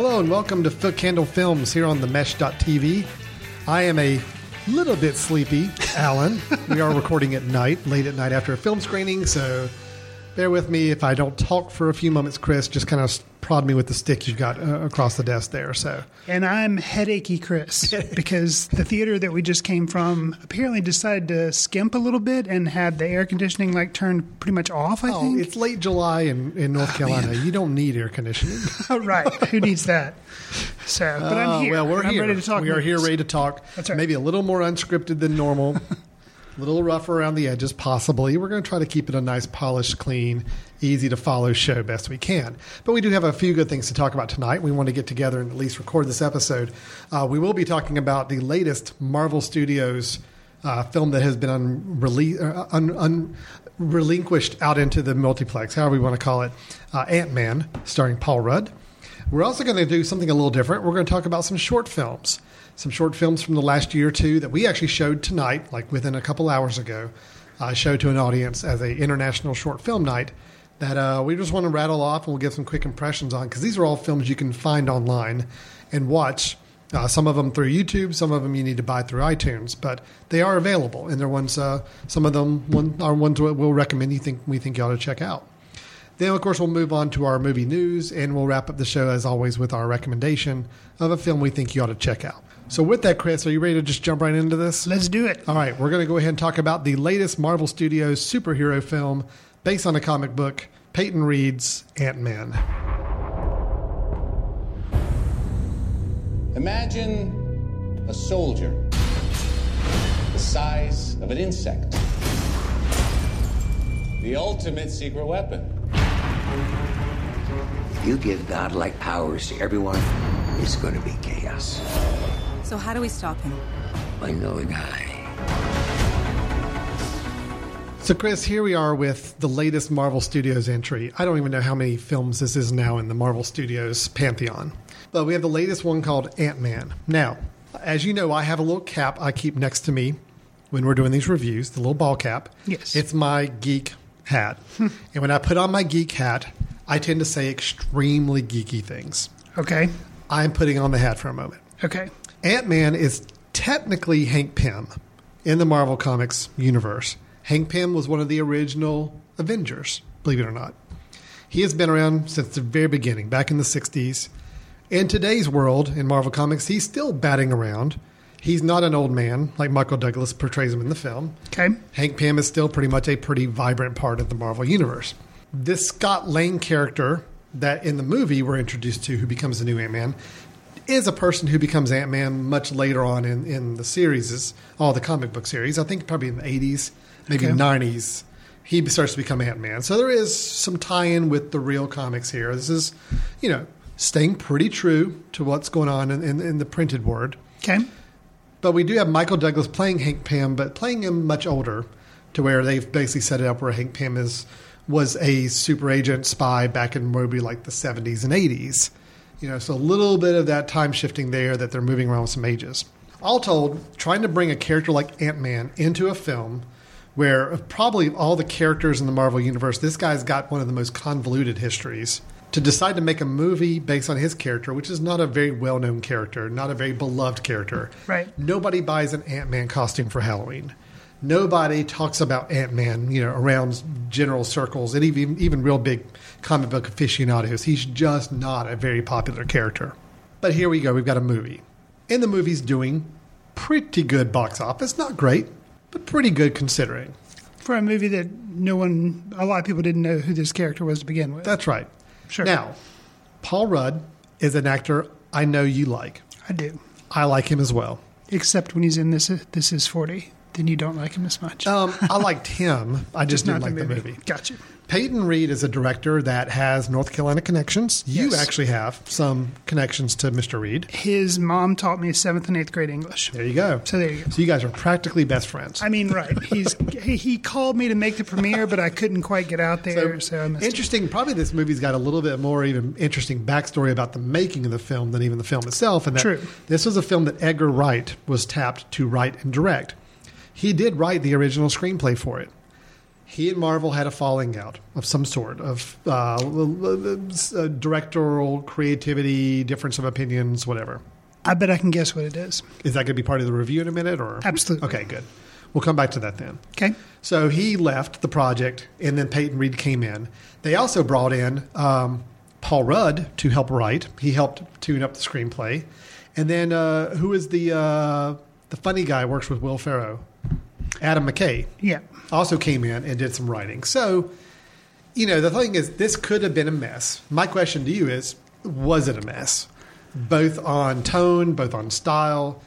Hello and welcome to Footcandle Films here on the Mesh.tv. I am a little bit sleepy, Alan. we are recording at night, late at night after a film screening, so bear with me if I don't talk for a few moments, Chris. Just kind of prod me with the stick you've got uh, across the desk there. So, And I'm headachy Chris because the theater that we just came from apparently decided to skimp a little bit and had the air conditioning like turned pretty much off, I oh, think. it's late July in, in North Carolina. You don't need air conditioning. Oh, right. Who needs that? So, but I'm Oh, here. Well, we're I'm here. ready to talk. We are here ready to talk. That's right. Maybe a little more unscripted than normal. little rough around the edges, possibly. We're going to try to keep it a nice, polished, clean, easy to follow show best we can. But we do have a few good things to talk about tonight. We want to get together and at least record this episode. Uh, we will be talking about the latest Marvel Studios uh, film that has been unrele- uh, un- un- relinquished out into the multiplex, however we want to call it, uh, Ant Man, starring Paul Rudd. We're also going to do something a little different. We're going to talk about some short films, some short films from the last year or two that we actually showed tonight, like within a couple hours ago. I showed to an audience as a international short film night that uh, we just want to rattle off and we'll give some quick impressions on because these are all films you can find online and watch. Uh, some of them through YouTube, some of them you need to buy through iTunes, but they are available, and they're ones. Uh, some of them one, are ones we'll recommend. You think we think you ought to check out. Then, of course, we'll move on to our movie news, and we'll wrap up the show as always with our recommendation of a film we think you ought to check out. So, with that, Chris, are you ready to just jump right into this? Let's do it. All right, we're going to go ahead and talk about the latest Marvel Studios superhero film based on a comic book, Peyton Reed's Ant Man. Imagine a soldier the size of an insect. The ultimate secret weapon. If you give godlike powers to everyone, it's going to be chaos. So how do we stop him? I know a guy. So, Chris, here we are with the latest Marvel Studios entry. I don't even know how many films this is now in the Marvel Studios pantheon, but we have the latest one called Ant Man. Now, as you know, I have a little cap I keep next to me when we're doing these reviews, the little ball cap. Yes. It's my geek hat. Hmm. and when I put on my geek hat, I tend to say extremely geeky things. Okay. I'm putting on the hat for a moment. Okay. Ant Man is technically Hank Pym in the Marvel Comics universe. Hank Pym was one of the original Avengers, believe it or not. He has been around since the very beginning, back in the 60s. In today's world, in Marvel Comics, he's still batting around. He's not an old man like Michael Douglas portrays him in the film. Okay. Hank Pym is still pretty much a pretty vibrant part of the Marvel Universe. This Scott Lang character that in the movie we're introduced to, who becomes the new Ant Man, is a person who becomes Ant Man much later on in, in the series, all the comic book series. I think probably in the 80s, maybe Okay. 90s, he starts to become Ant Man. So there is some tie in with the real comics here. This is, you know, staying pretty true to what's going on in, in, in the printed word. Okay. But we do have Michael Douglas playing Hank Pym, but playing him much older, to where they've basically set it up where Hank Pym is was a super agent spy back in maybe like the seventies and eighties. You know, so a little bit of that time shifting there that they're moving around with some ages. All told, trying to bring a character like Ant Man into a film where probably all the characters in the Marvel universe, this guy's got one of the most convoluted histories. To decide to make a movie based on his character, which is not a very well known character, not a very beloved character. Right. Nobody buys an Ant Man costume for Halloween. Nobody talks about Ant Man, you know, around general circles and even even real big comic book aficionados. He's just not a very popular character. But here we go. We've got a movie, and the movie's doing pretty good box office. Not great, but pretty good considering. For a movie that no one, a lot of people didn't know who this character was to begin with. That's right. Sure. Now, Paul Rudd is an actor I know you like. I do. I like him as well. Except when he's in this, this is 40, Then you don't like him as much. Um, I liked him. I just, didn't like the movie. Gotcha. Peyton Reed is a director that has North Carolina connections. You Yes. actually have some connections to Mr. Reed. His mom taught me seventh and eighth grade English. There you go. So there you go. So you guys are practically best friends. I mean, right? He's he, he called me to make the premiere, but I couldn't quite get out there, so, I missed it. interesting. Probably this movie's got a little bit more even interesting backstory about the making of the film than even the film itself. And that True. this was a film that Edgar Wright was tapped to write and direct. He did write the original screenplay for it. He and Marvel had a falling out of some sort of uh, uh, directorial creativity, difference of opinions, whatever. I bet I can guess what it is. Is that going to be part of the review in a minute, or Absolutely. Okay, good. We'll come back to that then. Okay. So he left the project, and then Peyton Reed came in. They also brought in um, Paul Rudd to help write. He helped tune up the screenplay, and then uh, who is the uh, the funny guy who works with Will Ferrell? Adam McKay Yeah. also came in and did some writing. So, you know, the thing is, this could have been a mess. My question to you is, was it a mess? Both on tone, both on style.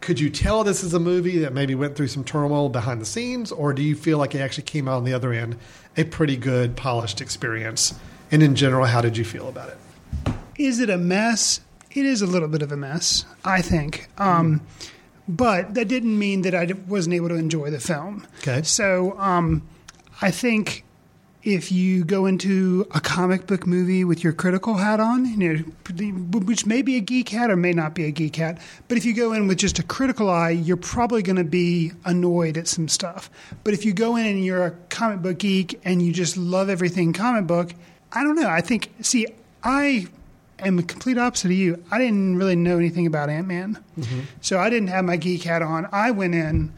Could you tell this is a movie that maybe went through some turmoil behind the scenes, or do you feel like it actually came out on the other end a pretty good, polished experience? And in general, how did you feel about it? Is it a mess? It is a little bit of a mess, I think. Um, but that didn't mean that I wasn't able to enjoy the film. Okay. So um, I think if you go into a comic book movie with your critical hat on, you know, which may be a geek hat or may not be a geek hat, but if you go in with just a critical eye, you're probably going to be annoyed at some stuff. But if you go in and you're a comic book geek and you just love everything comic book, I don't know. I think, see, I am the complete opposite of you. I didn't really know anything about Ant Man. Mm-hmm. So I didn't have my geek hat on. I went in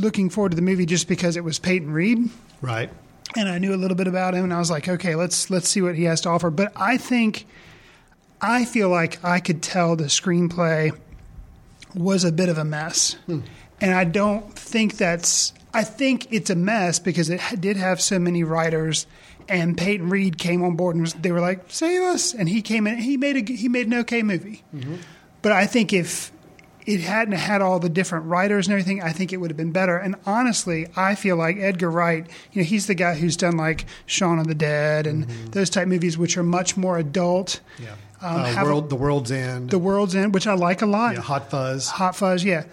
looking forward to the movie just because it was Peyton Reed Right. and I knew a little bit about him, and I was like, okay, let's let's see what he has to offer. But I think I feel like I could tell the screenplay was a bit of a mess, hmm. and I don't think that's. I think it's a mess because it did have so many writers, and Peyton Reed came on board and was, they were like, "Save us!" and he came in. He made a he made an okay movie, but I think if it hadn't had all the different writers and everything, I think it would have been better. And honestly, I feel like Edgar Wright, you know, he's the guy who's done like Shaun of the Dead and those type movies, which are much more adult. Yeah. Um, uh, have a- world, the World's End. The World's End, which I like a lot. yeah, Hot Fuzz. Hot Fuzz, yeah.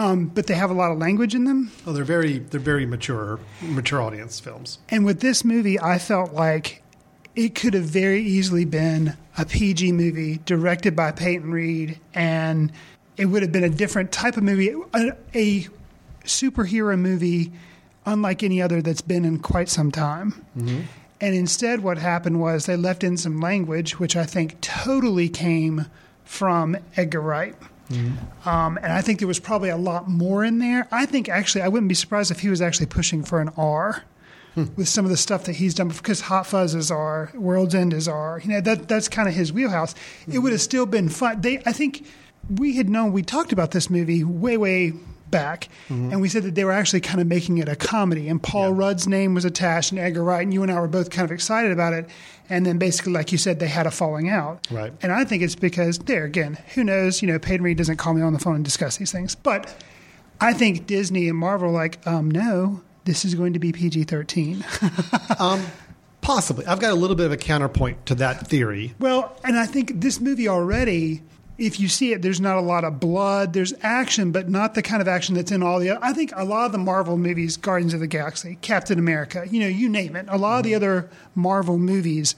Um, but they have a lot of language in them. Oh, they're very, they're very mature, mature audience films. And with this movie, I felt like it could have very easily been a PG movie directed by Peyton Reed, and it would have been a different type of movie, a, a superhero movie unlike any other that's been in quite some time. And instead, what happened was they left in some language, which I think totally came from Edgar Wright. Um, and I think there was probably a lot more in there. I think actually, I wouldn't be surprised if he was actually pushing for an R with some of the stuff that he's done because Hot Fuzz is R, World's End is R. You know that that's kind of his wheelhouse. It would have still been fun. They, I think, we had known we talked about this movie way way back, and we said that they were actually kind of making it a comedy. And Paul Rudd's name was attached, and Edgar Wright, and you and I were both kind of excited about it. And then basically, like you said, they had a falling out. Right. And I think it's because there again, who knows? You know, Peyton Reed doesn't call me on the phone and discuss these things, but I think Disney and Marvel are like, um, no, this is going to be PG thirteen. Possibly. I've got a little bit of a counterpoint to that theory. Well, and I think this movie already, if you see it, there's not a lot of blood. There's action, but not the kind of action that's in all the other. I think a lot of the Marvel movies, Guardians of the Galaxy, Captain America, you know, you name it. A lot of the other Marvel movies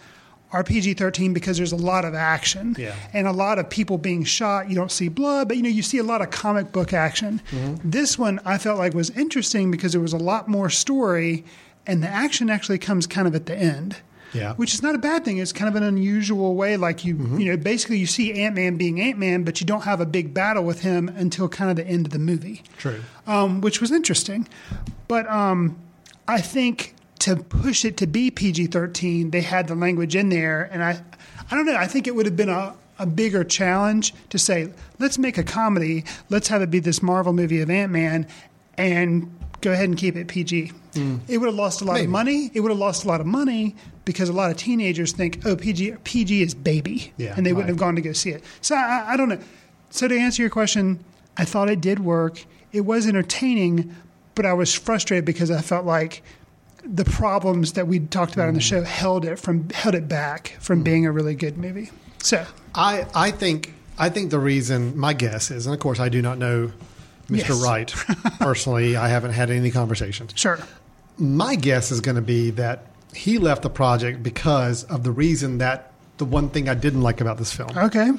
are PG 13 because there's a lot of action Yeah. and a lot of people being shot. You don't see blood, but you know, you see a lot of comic book action. Mm-hmm. This one I felt like was interesting because there was a lot more story and the action actually comes kind of at the end Yeah. which is not a bad thing. It's kind of an unusual way. Like you, you know, basically you see Ant Man being Ant Man, but you don't have a big battle with him until kind of the end of the movie, True. um, which was interesting. But um, I think to push it to be PG thirteen, they had the language in there, and I, I don't know. I think it would have been a. A bigger challenge to say, let's make a comedy, let's have it be this Marvel movie of Ant Man, and go ahead and keep it PG. It would have lost a lot Maybe. of money. It would have lost a lot of money because a lot of teenagers think, oh, PG, PG is baby. Yeah, and they wouldn't right. have gone to go see it. So I, I don't know. So to answer your question, I thought it did work. It was entertaining, but I was frustrated because I felt like the problems that we talked about in the Mm. show held it from held it back from being a really good movie. So I, I think I think the reason my guess is, and of course I do not know Mr. Yes. Wright personally. I haven't had any conversations. sure, My guess is going to be that he left the project because of the reason that the one thing I didn't like about this film. okay,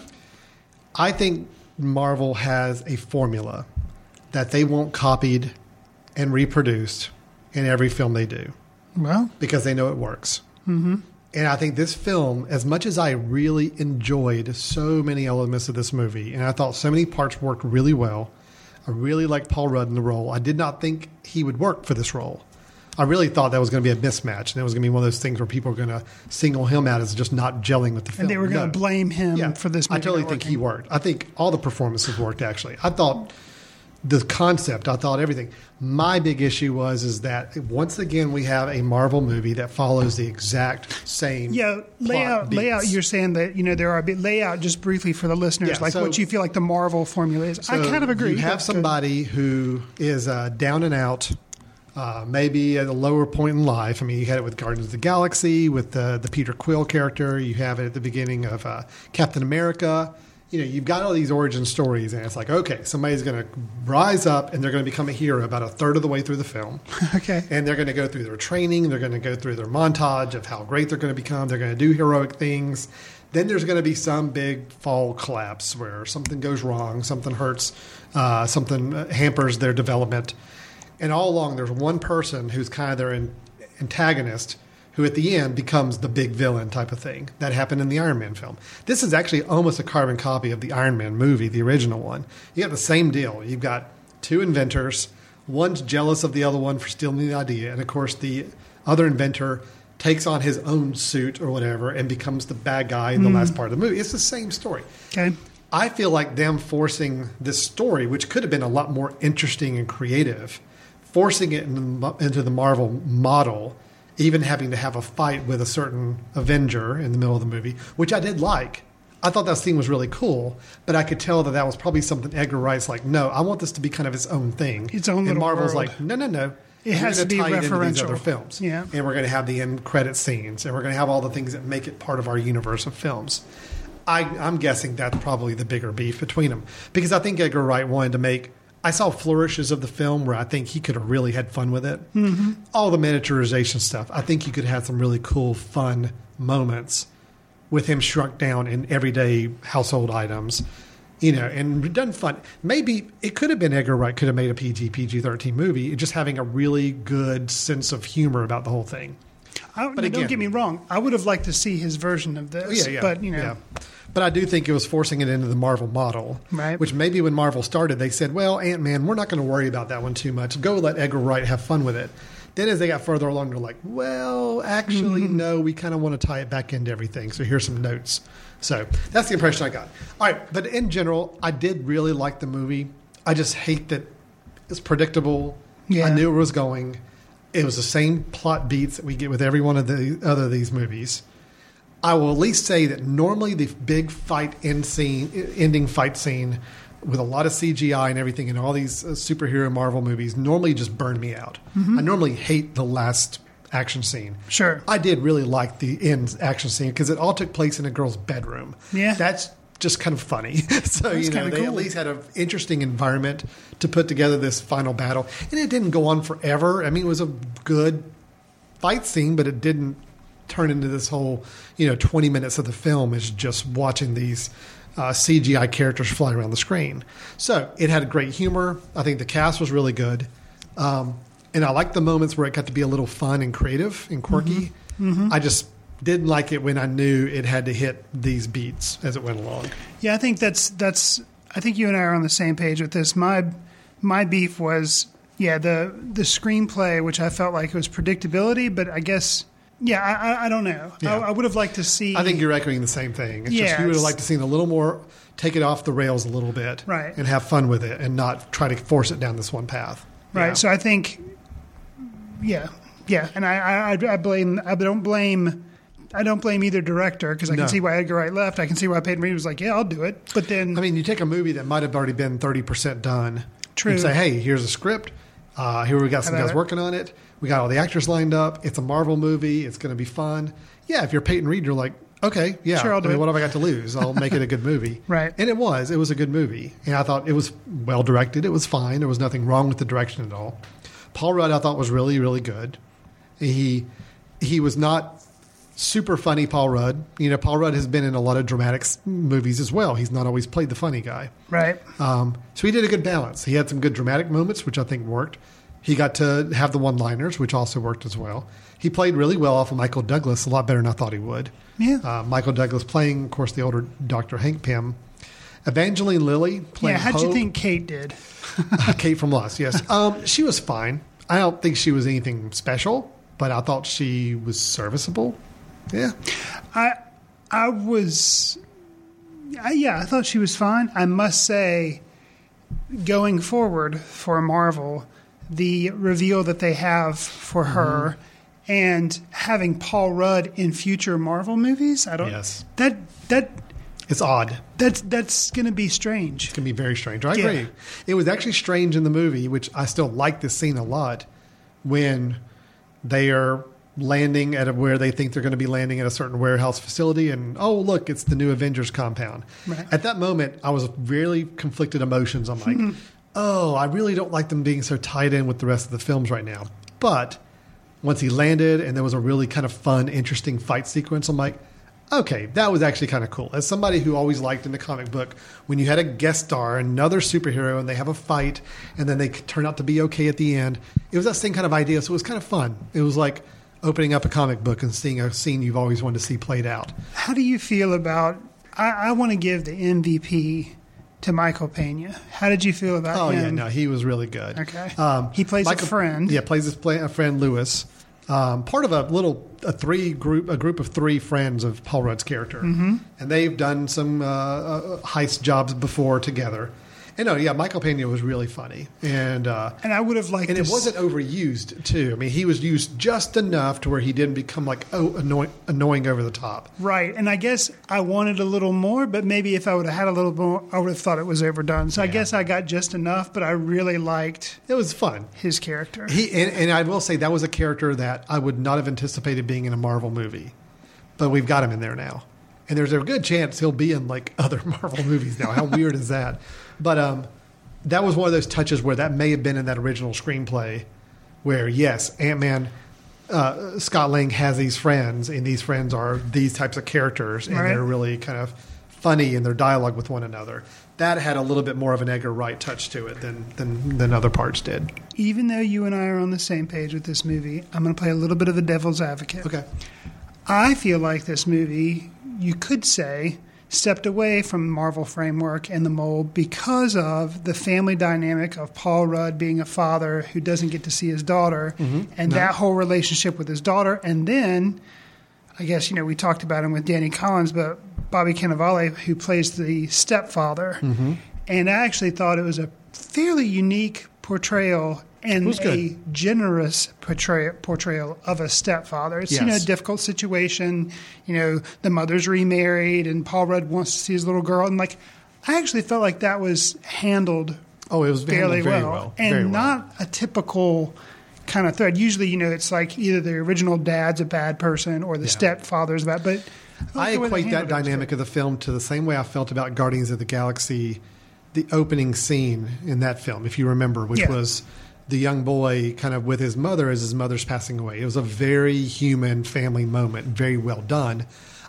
I think Marvel has a formula that they want copied and reproduced in every film they do well, because they know it works. Mm-hmm. And I think this film, as much as I really enjoyed so many elements of this movie, and I thought so many parts worked really well, I really liked Paul Rudd in the role. I did not think he would work for this role. I really thought that was going to be a mismatch, and it was going to be one of those things where people are going to single him out as just not gelling with the film. and they were going No. to blame him for this. I totally think he worked. I think all the performances worked. Actually, I thought the concept. I thought everything. My big issue was is that once again we have a Marvel movie that follows the exact same. Yeah, layout. Layout. You're saying that you know there are a bit layout. Just briefly for the listeners, Yeah, like so- what you feel like the Marvel formula is. I kind of agree. You have somebody who is uh, down and out, uh, maybe at a lower point in life. I mean, you had it with Guardians of the Galaxy, with the the Peter Quill character. You have it at the beginning of uh, Captain America. You know, you've got all these origin stories, and it's like, okay, somebody's going to rise up, and they're going to become a hero about a third of the way through the film. Okay. And they're going to go through their training. They're going to go through their montage of how great they're going to become. They're going to do heroic things. Then there's going to be some big fall collapse where something goes wrong, something hurts, uh, something hampers their development. And all along, there's one person who's kind of their an- antagonist who at the end becomes the big villain type of thing. That happened in the Iron Man film. This is actually almost a carbon copy of the Iron Man movie, the original one. You have the same deal. You've got two inventors. One's jealous of the other one for stealing the idea. And of course, the other inventor takes on his own suit or whatever and becomes the bad guy in the mm. last part of the movie. It's the same story. Okay. I feel like them forcing this story, which could have been a lot more interesting and creative, forcing it into the Marvel model, even having to have a fight with a certain Avenger in the middle of the movie, which I did like. I thought that scene was really cool, but I could tell that that was probably something Edgar Wright's like, no, I want this to be kind of its own thing. Its own and Marvel's world. like, no, no, no. It has gonna be into these other films. Yeah. And we're going to have the end credit scenes, and we're going to have all the things that make it part of our universe of films. I, I'm guessing that's probably the bigger beef between them because I think Edgar Wright wanted to make. I saw flourishes of the film where I think he could have really had fun with it. Mm-hmm. All the miniaturization stuff, I think you could have some really cool, fun moments with him shrunk down in everyday household items, you know, and done fun. Maybe it could have been Edgar Wright could have made a PG PG thirteen movie, just having a really good sense of humor about the whole thing. I don't, But don't get me wrong. I would have liked to see his version of this. Yeah, yeah. But you know, yeah. But I do think it was forcing it into the Marvel model, Right. Which maybe when Marvel started, they said, "Well, Ant Man, we're not going to worry about that one too much. Go let Edgar Wright have fun with it." Then, as they got further along, they're like, "Well, actually, mm-hmm. no. We kind of want to tie it back into everything. So here's some notes." So that's the impression I got. All right, but in general, I did really like the movie. I just hate that it's predictable. Yeah. I knew it was going. It was the same plot beats that we get with every one of the other of these movies. I will at least say that normally the big fight end scene, ending fight scene, with a lot of CGI and everything in all these uh, superhero Marvel movies, normally just burn me out. I normally hate the last action scene. Sure. I did really like the end action scene because it all took place in a girl's bedroom. Yeah. that's just kind of funny. so you know they at least had an interesting environment to put together this final battle, and it didn't go on forever. I mean, it was a good fight scene, but it didn't turn into this whole, you know, 20 minutes of the film is just watching these uh, CGI characters fly around the screen. So it had great humor. I think the cast was really good. Um, and I liked the moments where it got to be a little fun and creative and quirky. I just didn't like it when I knew it had to hit these beats as it went along. Yeah, I think that's that's. I think you and I are on the same page with this. My my beef was yeah the the screenplay, which I felt like was predictability, but I guess yeah I I, don't know. Yeah. I, I would have liked to see. I think you're echoing the same thing. It's just Yeah, you would have liked to seen a little more, take it off the rails a little bit, Right. and have fun with it, and not try to force it down this one path. right. Yeah. So I think yeah yeah, and I I, I blame I don't blame. I don't blame either director because I can see why Edgar Wright left. I can see why Peyton Reed was like, "Yeah, I'll do it." But then, I mean, you take a movie that might have already been thirty percent done, True. and say, "Hey, here's a script. Uh, here we got some guys it? working on it. We got all the actors lined up. It's a Marvel movie. It's going to be fun. Yeah, if you're Peyton Reed, you're like, okay, yeah. Sure, I'll I mean, it. what have I got to lose? I'll make it a good movie. Right. And it was. It was a good movie. And I thought it was well directed. It was fine. There was nothing wrong with the direction at all. Paul Rudd, I thought, was really, really good. He he was not super funny. Paul Rudd. You know, Paul Rudd has been in a lot of dramatic movies as well. He's not always played the funny guy. Right. Um, so he did a good balance. He had some good dramatic moments, which I think worked. He got to have the one liners, which also worked as well. He played really well off of Michael Douglas, a lot better than I thought he would. Yeah. Uh, Michael Douglas playing, of course, the older Dr. Hank Pym. Evangeline Lilly playing Yeah. How'd you think Kate did? Kate from Lost, yes. Um, she was fine. I don't think she was anything special, but I thought she was serviceable. Yeah. I I was I, yeah, I thought she was fine. I must say going forward for Marvel, the reveal that they have for Mm-hmm. her and having Paul Rudd in future Marvel movies, I don't Yes. that that It's odd. that's that's going to be strange. It's going to be very strange. I Yeah. agree. It was actually strange in the movie, which I still like this scene a lot, when they are landing at a, where they think they're going to be landing at a certain warehouse facility, and oh look, it's the new Avengers compound. Right. At that moment, I was really conflicted emotions. I'm like, oh, I really don't like them being so tied in with the rest of the films right now. But once he landed, and there was a really kind of fun, interesting fight sequence, I'm like. Okay, that was actually kind of cool. As somebody who always liked in the comic book, when you had a guest star, another superhero, and they have a fight, and then they turn out to be okay at the end, it was that same kind of idea. So it was kind of fun. It was like opening up a comic book and seeing a scene you've always wanted to see played out. How do you feel about I, I want to give the MVP to Michael Pena. How did you feel about Oh him? Oh yeah, no, he was really good. Okay. He plays a friend. Yeah, plays his play, a friend Lewis. Um, part of a little a three group a group of three friends of Paul Rudd's character, mm-hmm. and they've done some uh, uh, heist jobs before together. And no, yeah, Michael Pena was really funny, and uh, And I would have liked and it wasn't overused too. I mean, he was used just enough to where he didn't become like oh annoying, annoying over the top. Right. And I guess I wanted a little more, but maybe if I would have had a little more, I would have thought it was overdone. So I guess I got just enough, but I really liked It was fun. his character. He and, and I will say that was a character that I would not have anticipated being in a Marvel movie, but we've got him in there now, and there's a good chance he'll be in like other Marvel movies now. How weird is that? But um, that was one of those touches where that may have been in that original screenplay, where yes, Ant Man. Uh, Scott Lang has these friends, and these friends are these types of characters, and Right. they're really kind of funny in their dialogue with one another. That had a little bit more of an Edgar Wright touch to it than than, than other parts did. Even though you and I are on the same page with this movie, I'm going to play a little bit of the devil's advocate. Okay. I feel like this movie, you could say, stepped away from Marvel framework and the mold because of the family dynamic of Paul Rudd being a father who doesn't get to see his daughter mm-hmm. and that whole relationship with his daughter. And then, I guess, you know, we talked about him with Danny Collins, but Bobby Cannavale, who plays the stepfather. Mm-hmm. And I actually thought it was a fairly unique portrayal and good. a generous portrayal, portrayal of a stepfather. It's you know a difficult situation. You know the mother's remarried, and Paul Rudd wants to see his little girl, and like I actually felt like that was handled Oh, it was fairly very well, well, and well. not a typical kind of thread. Usually, you know, it's like either the original dad's a bad person or the stepfather's bad. But I they equate that handled it was dynamic of the film to the same way I felt about Guardians of the Galaxy, the opening scene in that film, if you remember, which Yeah. was the young boy kind of with his mother as his mother's passing away. It was a very human family moment, very well done.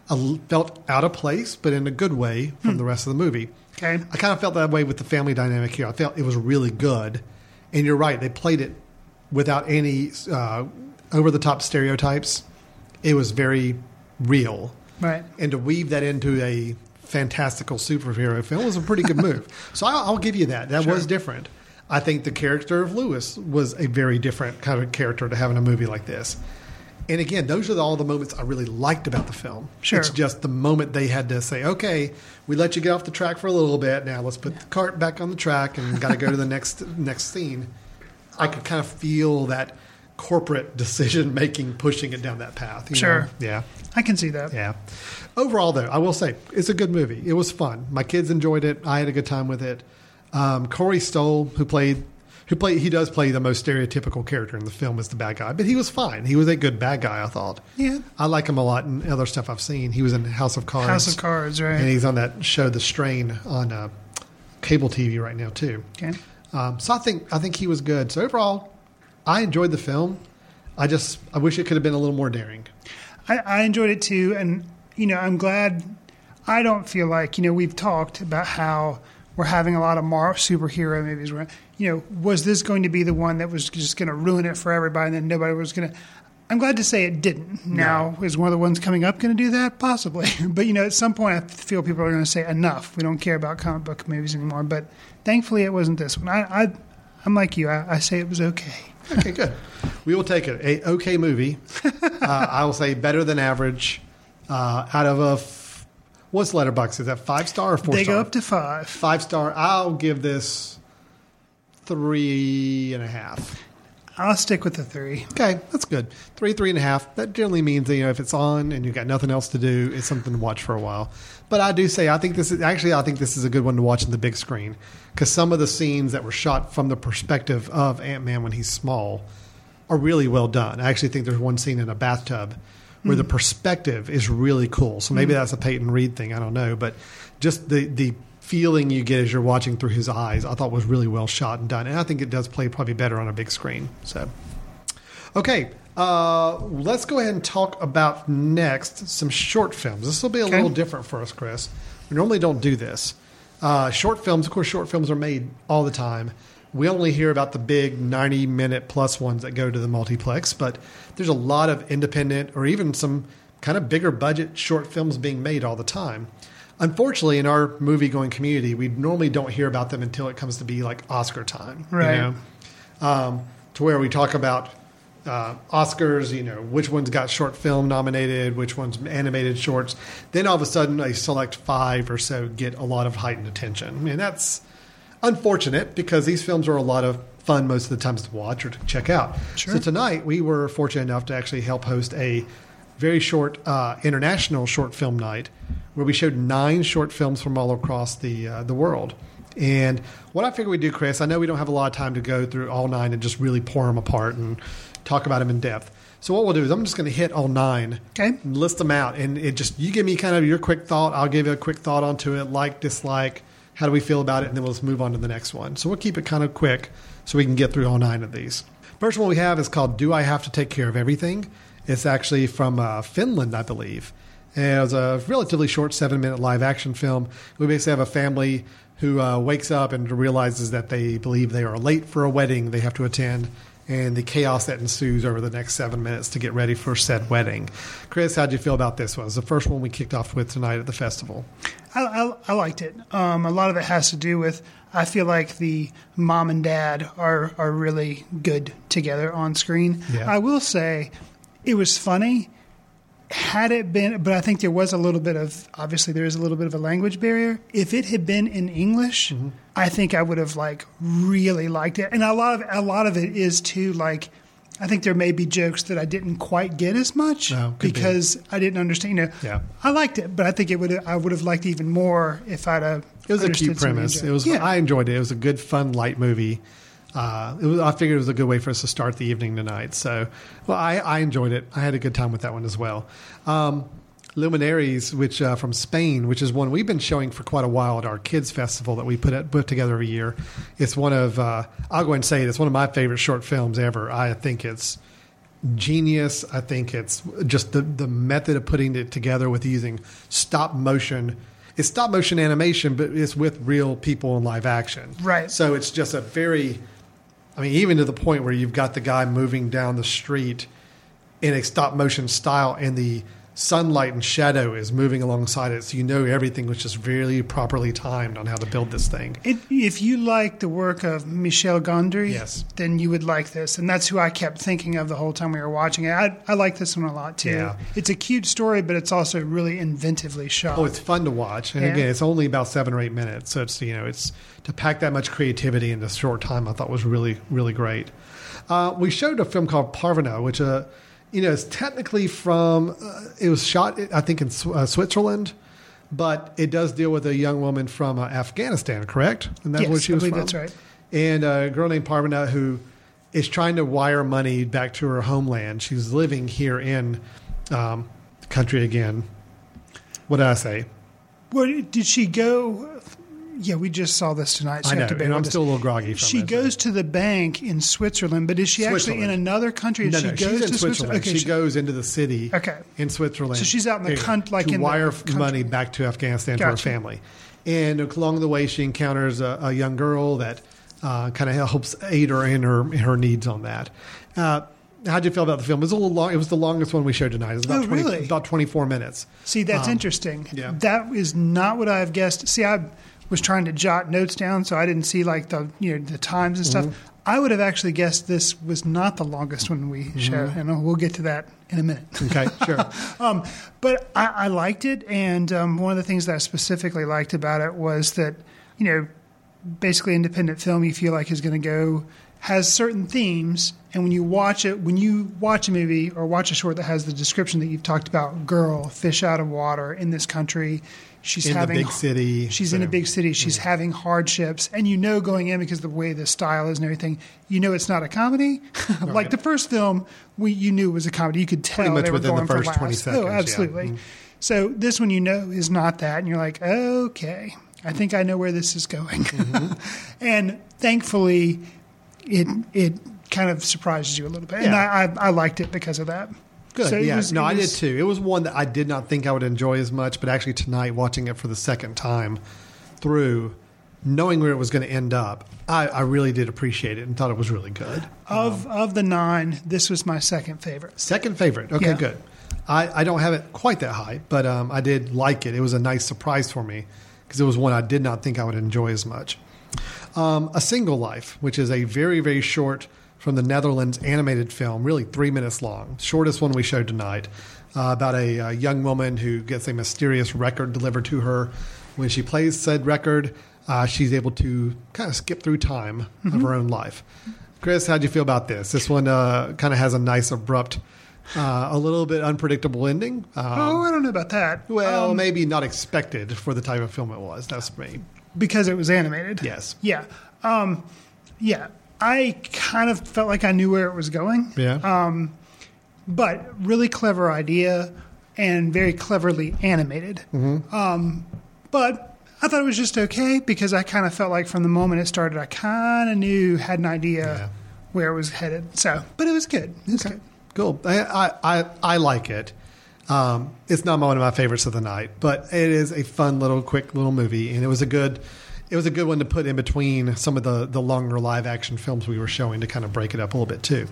I felt out of place, but in a good way from the rest of the movie. Hmm. Okay. I kind of felt that way with the family dynamic here. I felt it was really good. And you're right, they played it without any uh, over the top stereotypes. It was very real right. and to weave that into a fantastical superhero film was a pretty good move. so I'll, I'll give you that. That was different. I think the character of Lewis was a very different kind of character to have in a movie like this. And again, those are all the moments I really liked about the film. Sure. It's just the moment they had to say, okay, we let you get off the track for a little bit. Now let's put the cart back on the track and got to go to the next next scene. I could kind of feel that corporate decision making pushing it down that path. you Sure. know? Yeah. I can see that. Yeah. Overall, though, I will say it's a good movie. It was fun. My kids enjoyed it. I had a good time with it. Um, Corey Stoll, who played who play he does play the most stereotypical character in the film as the bad guy, but he was fine. He was a good bad guy, I thought. Yeah. I like him a lot in other stuff I've seen. He was in House of Cards. House of Cards, right? and he's on that show The Strain on uh, cable TV right now too. Okay. Um, so I think I think he was good. So overall, I enjoyed the film. I just I wish it could have been a little more daring. I, I enjoyed it too, and you know, I'm glad. I don't feel like you know we've talked about how we're having a lot of Mar- superhero movies. Where you know, was this going to be the one that was just going to ruin it for everybody, and then nobody was going to? I'm glad to say it didn't. Now, is one of the ones coming up going to do that? Possibly, but you know, at some point, I feel people are going to say enough. We don't care about comic book movies anymore. But thankfully, it wasn't this one. I, I I'm like you. I, I say it was okay. Okay, good. We will take it. A okay movie. uh, I will say better than average. Uh, out of a what's Letterboxd? Is that five star or four they star? go up to five. five star. I'll give this three and a half. I'll stick with the three. Okay, that's good. Three, three and a half. That generally means that, you know if it's on and you've got nothing else to do, it's something to watch for a while. But I do say I think this is actually I think this is a good one to watch in the big screen because some of the scenes that were shot from the perspective of Ant Man when he's small are really well done. I actually think there's one scene in a bathtub where the perspective is really cool. So maybe that's a Peyton Reed thing. I don't know, but just the the feeling you get as you're watching through his eyes, I thought was really well shot and done. And I think it does play probably better on a big screen. So. Okay, uh, let's go ahead and talk about next some short films. This will be a Okay. little different for us, Chris. We normally don't do this. Uh, short films, of course, short films are made all the time. We only hear about the big 90 minute plus ones that go to the multiplex, but there's a lot of independent or even some kind of bigger budget short films being made all the time. Unfortunately, in our movie going community, we normally don't hear about them until it comes to be like Oscar time. you Right. know? um, to where we talk about uh, Oscars, you know, which ones got short film nominated, which ones animated shorts. Then all of a sudden, a select five or so get a lot of heightened attention. And that's unfortunate because these films are a lot of fun most of the times to watch or to check out. Sure. So tonight, we were fortunate enough to actually help host a very short uh, international short film night where we showed nine short films from all across the uh, the world. And what I figured we'd do, Chris, I know we don't have a lot of time to go through all nine and just really pour them apart and talk about them in depth. So what we'll do is I'm just going to hit all nine, Okay. and list them out, and it just you give me kind of your quick thought. I'll give you a quick thought onto it, like, dislike, how do we feel about it, and then we'll just move on to the next one. So we'll keep it kind of quick so we can get through all nine of these. First one we have is called "Do I Have to Take Care of Everything?" It's actually from uh, Finland, I believe. And it was a relatively short seven minute live action film. We basically have a family who uh, wakes up and realizes that they believe they are late for a wedding they have to attend and the chaos that ensues over the next seven minutes to get ready for said wedding. Chris, how'd you feel about this one? It's the first one we kicked off with tonight at the festival. I, I, I liked it. Um, a lot of it has to do with I feel like the mom and dad are are really good together on screen. Yeah. I will say it was funny. Had it been, but I think there was a little bit of obviously there is a little bit of a language barrier. If it had been in English, Mm-hmm. I think I would have like really liked it. And a lot of a lot of it is too like I think there may be jokes that I didn't quite get as much Oh, could be. because I didn't understand. You know, Yeah. I liked it, but I think it would I would have liked even more if I'd have. It was a cute some of the premise. It was. Yeah. I enjoyed it. It was a good, fun, light movie. Uh, it was. I figured it was a good way for us to start the evening tonight. So, well, I, I enjoyed it. I had a good time with that one as well. Um, Luminaris, which uh, from Spain, which is one we've been showing for quite a while at our kids festival that we put at, put together every year. It's one of. Uh, I'll go and say it. It's one of my favorite short films ever. I think it's genius. I think it's just the the method of putting it together with using stop motion. It's stop motion animation, but it's with real people in live action. Right. So it's just a very, I mean, even to the point where you've got the guy moving down the street in a stop motion style, and the sunlight and shadow is moving alongside it, so you know everything was just really properly timed on how to build this thing. It, if you like the work of Michel Gondry, Yes. then you would like this, and that's who I kept thinking of the whole time we were watching it. I, I like this one a lot too. Yeah. It's a cute story, but it's also really inventively shot. Oh, it's fun to watch, and Yeah. again, it's only about seven or eight minutes, so it's you know, it's to pack that much creativity in this short time. I thought was really, really great. Uh, we showed a film called Parvaneh, which uh, you know, is technically from. Uh, it was shot, I think, in uh, Switzerland, but it does deal with a young woman from uh, Afghanistan, correct? And that's Yes, where she I was believe from. that's right. and a girl named Parvaneh who is trying to wire money back to her homeland. She's living here in um, the country again. What did I say? Well, did she go? Yeah, we just saw this tonight. So I know, to and I'm still a little groggy from She it, goes to the bank in Switzerland, but is she actually in another country? No, she no, goes she's in to Switzerland. Okay, she, she- goes into the city Okay. in Switzerland. So she's out in the There you go. cunt- like to in wire country. money back to Afghanistan to her family. And along the way, she encounters a, a young girl that uh, kind of helps aid her in her her needs on that. Uh, how'd you feel about the film? It was a little long. It was the longest one we showed tonight. It was about Oh, 20, really? about twenty four minutes. See, that's Um, interesting. yeah. That is not what I've guessed. See, I was trying to jot notes down, so I didn't see like the you know the times and Mm-hmm. stuff. I would have actually guessed this was not the longest one we Mm-hmm. show, and we'll get to that in a minute. Okay, sure. Um, but I, I liked it, and um, one of the things that I specifically liked about it was that you know, basically independent film you feel like is going to go has certain themes, and when you watch it, when you watch a movie or watch a short that has the description that you've talked about, girl, fish out of water in this country, she's In having big city, she's in a big city, she's having hardships, and you know going in because of the way the style is and everything, you know it's not a comedy. like the first film, we you knew it was a comedy. You could tell Pretty much within the first 20 seconds, Oh, yeah. absolutely. Mhm. So this one you know is not that, and you're like, okay, I think I know where this is going. Mm-hmm. and thankfully, it it kind of surprises you a little bit, and I, I I liked it because of that. Good. So yeah. was- no, it I did too. It was one that I did not think I would enjoy as much, but actually tonight, watching it for the second time through, knowing where it was going to end up, I, I really did appreciate it and thought it was really good. Of of the nine, this was my second favorite. Second favorite. Okay, Yeah. good. I, I don't have it quite that high, but um, I did like it. It was a nice surprise for me because it was one I did not think I would enjoy as much. Um, a Single Life, which is a very, very short from the Netherlands animated film, really three minutes long, shortest one we showed tonight, uh, about a, uh young woman who gets a mysterious record delivered to her. When she plays said record, uh, she's able to kind of skip through time of her own life. Chris, how'd you feel about this? This one uh, kind of has a nice, abrupt, uh, a little bit unpredictable ending. Um, oh, I don't know about that. well, Um, maybe not expected for the type of film it was. That's me. because it was animated. Yes. Yeah. Um, yeah. I kind of felt like I knew where it was going. Yeah. Um, but really clever idea and very cleverly animated. Mm-hmm. Um, but I thought it was just okay because I kind of felt like from the moment it started, I kind of knew, had an idea Yeah. where it was headed. So, but it was good. It was good. Cool. I, I, I, I like it. Um, it's not one of my favorites of the night, but it is a fun little, quick little movie, and it was a good, it was a good one to put in between some of the the longer live action films we were showing to kind of break it up a little bit too.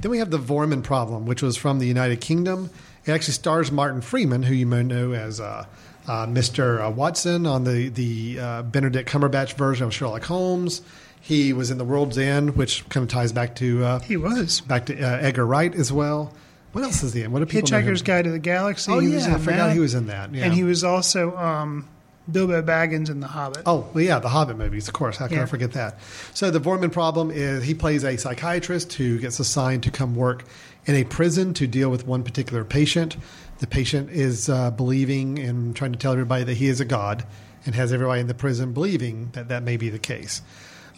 Then we have the Voorman Problem, which was from the United Kingdom. It actually stars Martin Freeman, who you may know as uh, uh, Mr. Uh, Watson on the the uh, Benedict Cumberbatch version of Sherlock Holmes. He was in The World's End, which kind of ties back to uh, He was. back to uh, Edgar Wright as well. What else is he in? What do people Hitchhiker's? Guide to the Galaxy. Oh he yeah, was I in forgot that. he was in that. Yeah. And he was also um, Bilbo Baggins in The Hobbit. Oh, well, yeah, the Hobbit movies, of course. How can I forget that? So the Voorman problem is he plays a psychiatrist who gets assigned to come work in a prison to deal with one particular patient. The patient is uh, believing and trying to tell everybody that he is a god, and has everybody in the prison believing that that may be the case.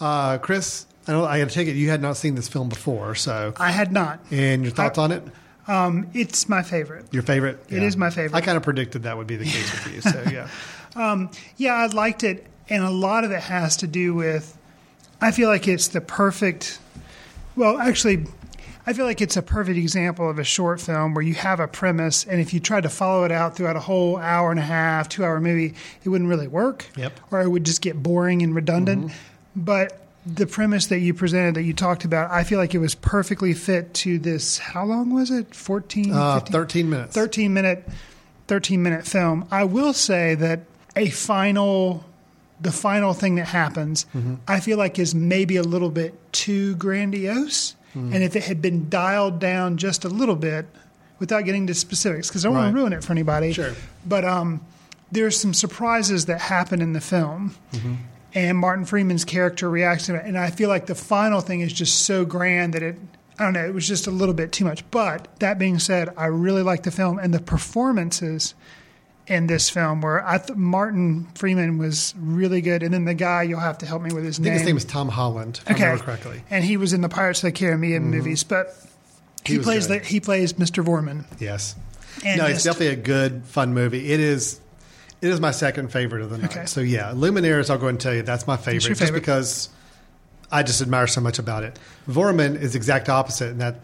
Uh, Chris, I, I got to take it you had not seen this film before, so I had not. and your thoughts I- on it? Um, it's my favorite. Your favorite? It is my favorite. I kind of predicted that would be the case with you. So yeah. Yeah, I liked it, and a lot of it has to do with. I feel like it's the perfect. Well, actually, I feel like it's a perfect example of a short film where you have a premise, and if you tried to follow it out throughout a whole hour and a half, two hour movie, it wouldn't really work. Yep. Or it would just get boring and redundant. But the premise that you presented, that you talked about, I feel like it was perfectly fit to this. How long was it? 14, Uh, 13 minutes. 13 minute 13 minute film i will say that a final the final thing that happens Mm-hmm. i feel like is maybe a little bit too grandiose Mm. and if it had been dialed down just a little bit without getting to specifics because i don't want to ruin it for anybody Sure. but um, there's some surprises that happen in the film Mm-hmm. and martin freeman's character reacts to it and i feel like the final thing is just so grand that it I don't know. It was just a little bit too much. But that being said, I really like the film and the performances in this film where I th- Martin Freeman was really good, and then the guy you'll have to help me with his I think name. his name is Tom Holland, if I okay, remember correctly. and he was in the Pirates of the Caribbean mm-hmm. movies, but he, He plays the, he plays Mr. Voorman. Yes. And no, it's just- definitely a good, fun movie. It is. It is my second favorite of the night. Okay. So yeah, Luminaris. I'll go and tell you that's my favorite, your just because I just admire so much about it. Voorman is the exact opposite in that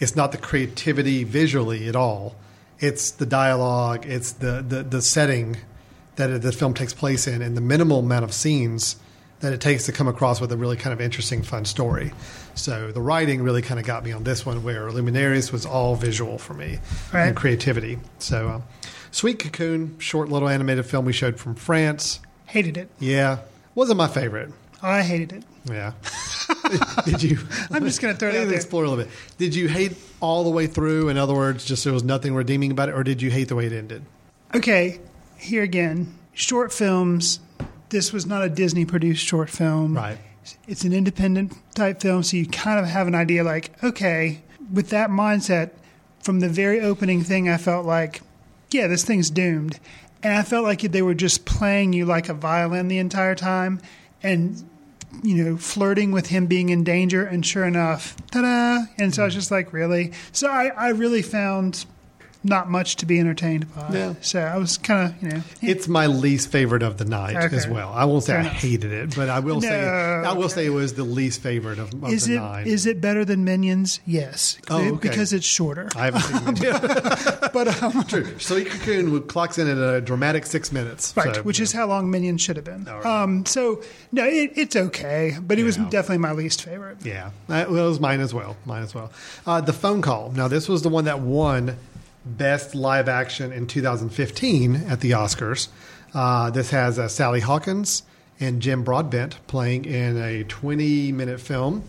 it's not the creativity visually at all. It's the dialogue. It's the the, the setting that the film takes place in, and the minimal amount of scenes that it takes to come across with a really kind of interesting, fun story. So the writing really kind of got me on this one, where Luminaris was all visual for me Right. and creativity. So, um, Sweet Cocoon, short little animated film we showed from France. Hated it. Yeah, wasn't my favorite. I hated it. Yeah. Did you? I'm just going to throw it Let's out there. explore a little bit. Did you hate all the way through? In other words, just there was nothing redeeming about it, or did you hate the way it ended? Okay, here again, short films. This was not a Disney produced short film. Right. It's an independent type film, so you kind of have an idea like, okay, with that mindset, from the very opening thing, I felt like, yeah, this thing's doomed. And I felt like they were just playing you like a violin the entire time and, you know, flirting with him being in danger. And sure enough, ta da! And so I was just like, really? So I, I really found not much to be entertained by. Yeah. So I was kind of, you know, It's my least favorite of the night Okay. as well. I won't say I hated it, but I will say No, I will okay. say it was the least favorite of, of is the it nine. is it better than Minions? Yes, Oh, okay. because it's shorter. I haven't seen it. but um, True. Cocoon clocks in at a dramatic six minutes. right, so, which you is how long Minions should have been. Right. Um, so no, it, it's okay, but it was definitely my least favorite. Yeah, that was mine as well. Mine as well. Uh, the phone call. Now, this was the one that won Best Live Action in 2015 at the Oscars. Uh, this has uh, Sally Hawkins and Jim Broadbent playing in a 20 minute film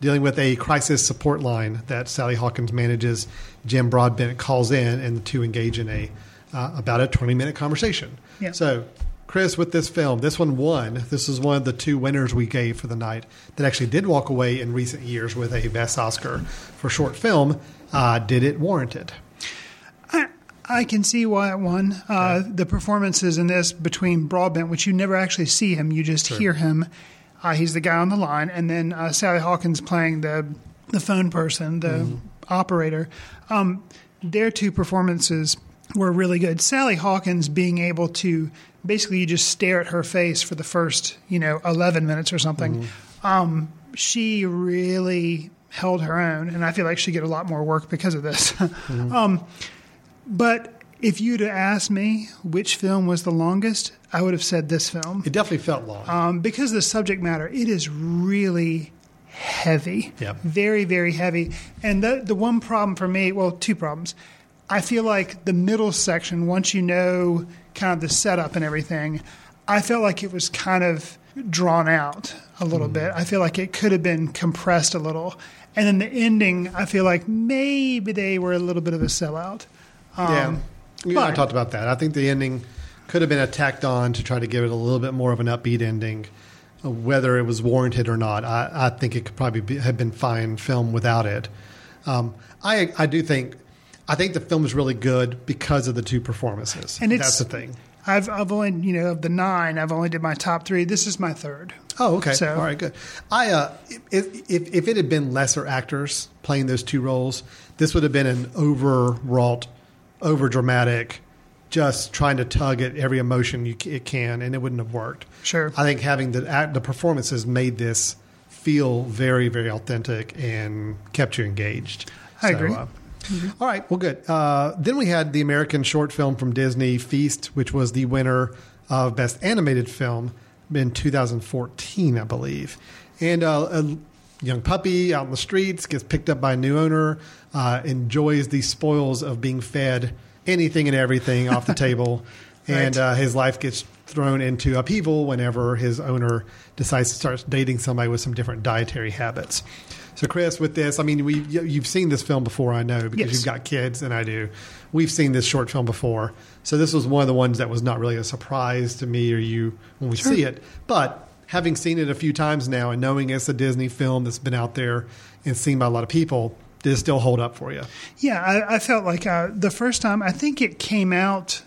dealing with a crisis support line that Sally Hawkins manages. Jim Broadbent calls in, and the two engage in a uh, about a 20 minute conversation. Yeah. So, Chris, with this film, this one won. This is one of the two winners we gave for the night that actually did walk away in recent years with a Best Oscar for short film. Uh, did it warrant it? I, I can see why it won. Uh, The performances in this between Broadbent, which you never actually see him, you just hear him. Uh, he's the guy on the line, and then uh, Sally Hawkins playing the the phone person, the operator. Um, their two performances were really good. Sally Hawkins being able to basically you just stare at her face for the first you know eleven minutes or something. Um, she really held her own, and I feel like she get a lot more work because of this. um, but if you'd have asked me which film was the longest, I would have said this film. It definitely felt long. Um, because of the subject matter, it is really heavy. Yep. Very, very heavy. And the, the one problem for me, well, two problems. I feel like the middle section, once you know kind of the setup and everything, I felt like it was kind of drawn out a little bit. I feel like it could have been compressed a little. And then the ending, I feel like maybe they were a little bit of a sellout. Yeah, Um, you and I talked about that. I think the ending could have been a tacked on to try to give it a little bit more of an upbeat ending. Uh, Whether it was warranted or not, I, I think it could probably be, have been fine film without it. Um, I I do think I think the film is really good because of the two performances. And it's that's the thing. I've, I've only, you know, of the nine, I've only did my top three. This is my third. Oh, okay. So- All right, good. I uh, if, if if it had been lesser actors playing those two roles, this would have been an overwrought, over dramatic, just trying to tug at every emotion you, it can, and it wouldn't have worked. Sure. I think having the act, the performances made this feel very very authentic and kept you engaged. I agree. uh, all right, well, good. Uh, then we had the American short film from Disney, Feast, which was the winner of Best Animated Film in 2014, I believe. And uh, a young puppy out in the streets gets picked up by a new owner, uh, enjoys the spoils of being fed anything and everything off the table, and Right. uh, his life gets thrown into upheaval whenever his owner decides to start dating somebody with some different dietary habits. So, Chris, with this, I mean, we you- you've seen this film before, I know, because Yes. you've got kids, and I do. We've seen this short film before, so this was one of the ones that was not really a surprise to me or you when we see it. But having seen it a few times now and knowing it's a Disney film that's been out there and seen by a lot of people, did it still hold up for you? Yeah, I, I felt like uh, the first time, I think it came out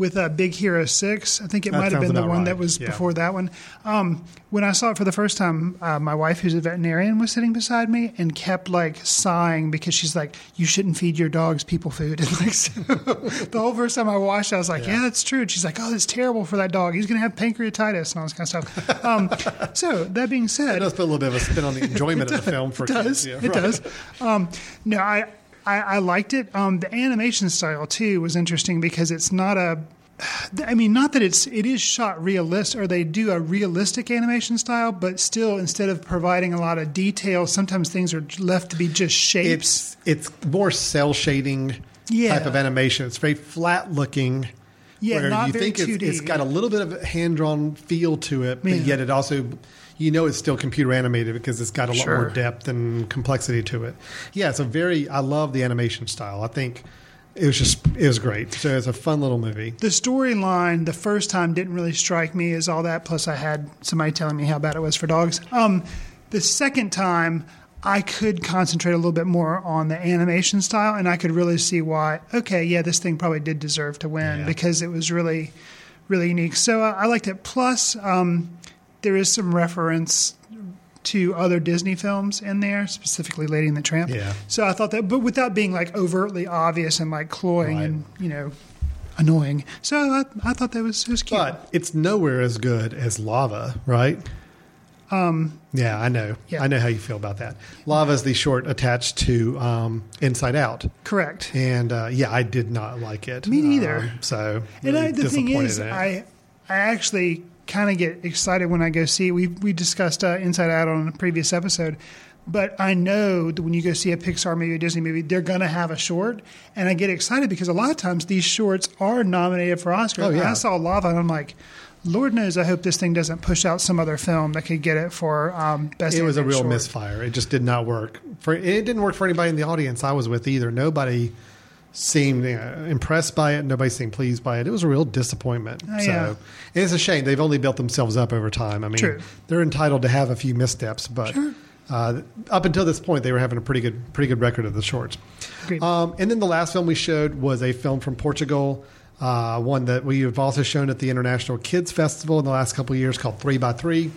with uh, Big Hero Six. I think it That might have been the one right, that was yeah. before that one. Um, when I saw it for the first time, uh, my wife, who's a veterinarian, was sitting beside me and kept like sighing because she's like, "You shouldn't feed your dogs people food." And like, so, the whole first time I watched, it, I was like, "Yeah, that's true." And she's like, "Oh, that's terrible for that dog. He's going to have pancreatitis and all this kind of stuff." Um, so that being said, It does put a little bit of a spin on the enjoyment of the film for it does. kids. Yeah, it right. does. Um, no, I, I I liked it. Um, the animation style too was interesting because it's not a. I mean, not that it's it is shot realist, or they do a realistic animation style, but still, instead of providing a lot of detail, sometimes things are left to be just shapes. It's it's more cel shading Yeah. type of animation. It's very flat looking. Yeah, where not you very think 2D. it's got a little bit of hand drawn feel to it, but Yeah. yet it also you know it's still computer animated because it's got a lot Sure. more depth and complexity to it. Yeah, it's a very I love the animation style. I think it was just it was great. So it's a fun little movie. the storyline the first time didn't really strike me as all that. Plus, I had somebody telling me how bad it was for dogs. Um, the second time, I could concentrate a little bit more on the animation style, and I could really see why. Okay, yeah, this thing probably did deserve to win Yeah. because it was really, really unique. So uh, I liked it. Plus, um, there is some reference to other Disney films in there, specifically Lady and the Tramp. Yeah. So I thought that, but without being like overtly obvious and like cloying Right. and you know annoying. So I, I thought that was it was cute. But it's nowhere as good as Lava, right? Um, yeah, I know. yeah. I know how you feel about that. Lava is the short attached to um, Inside Out. Correct. And uh, yeah, I did not like it. Me neither. Um, so And really I, the thing is. I I actually kind of get excited when I go see it. We we discussed uh, Inside Out on a previous episode, but I know that when you go see a Pixar movie, a Disney movie, they're going to have a short, and I get excited because a lot of times these shorts are nominated for Oscars. Oh, yeah. I saw Lava, and I'm like. Lord knows, I hope this thing doesn't push out some other film that could get it for um, best. it was a real short. misfire. It just did not work. For it didn't work for anybody in the audience I was with either. Nobody seemed uh, impressed by it. Nobody seemed pleased by it. It was a real disappointment. Oh, so yeah. it's a shame. They've only built themselves up over time. I mean, True. they're entitled to have a few missteps, but uh, up until this point, they were having a pretty good, pretty good record of the shorts. Um, and then the last film we showed was a film from Portugal, uh, one that we have also shown at the International Kids Festival in the last couple of years called Three by Three.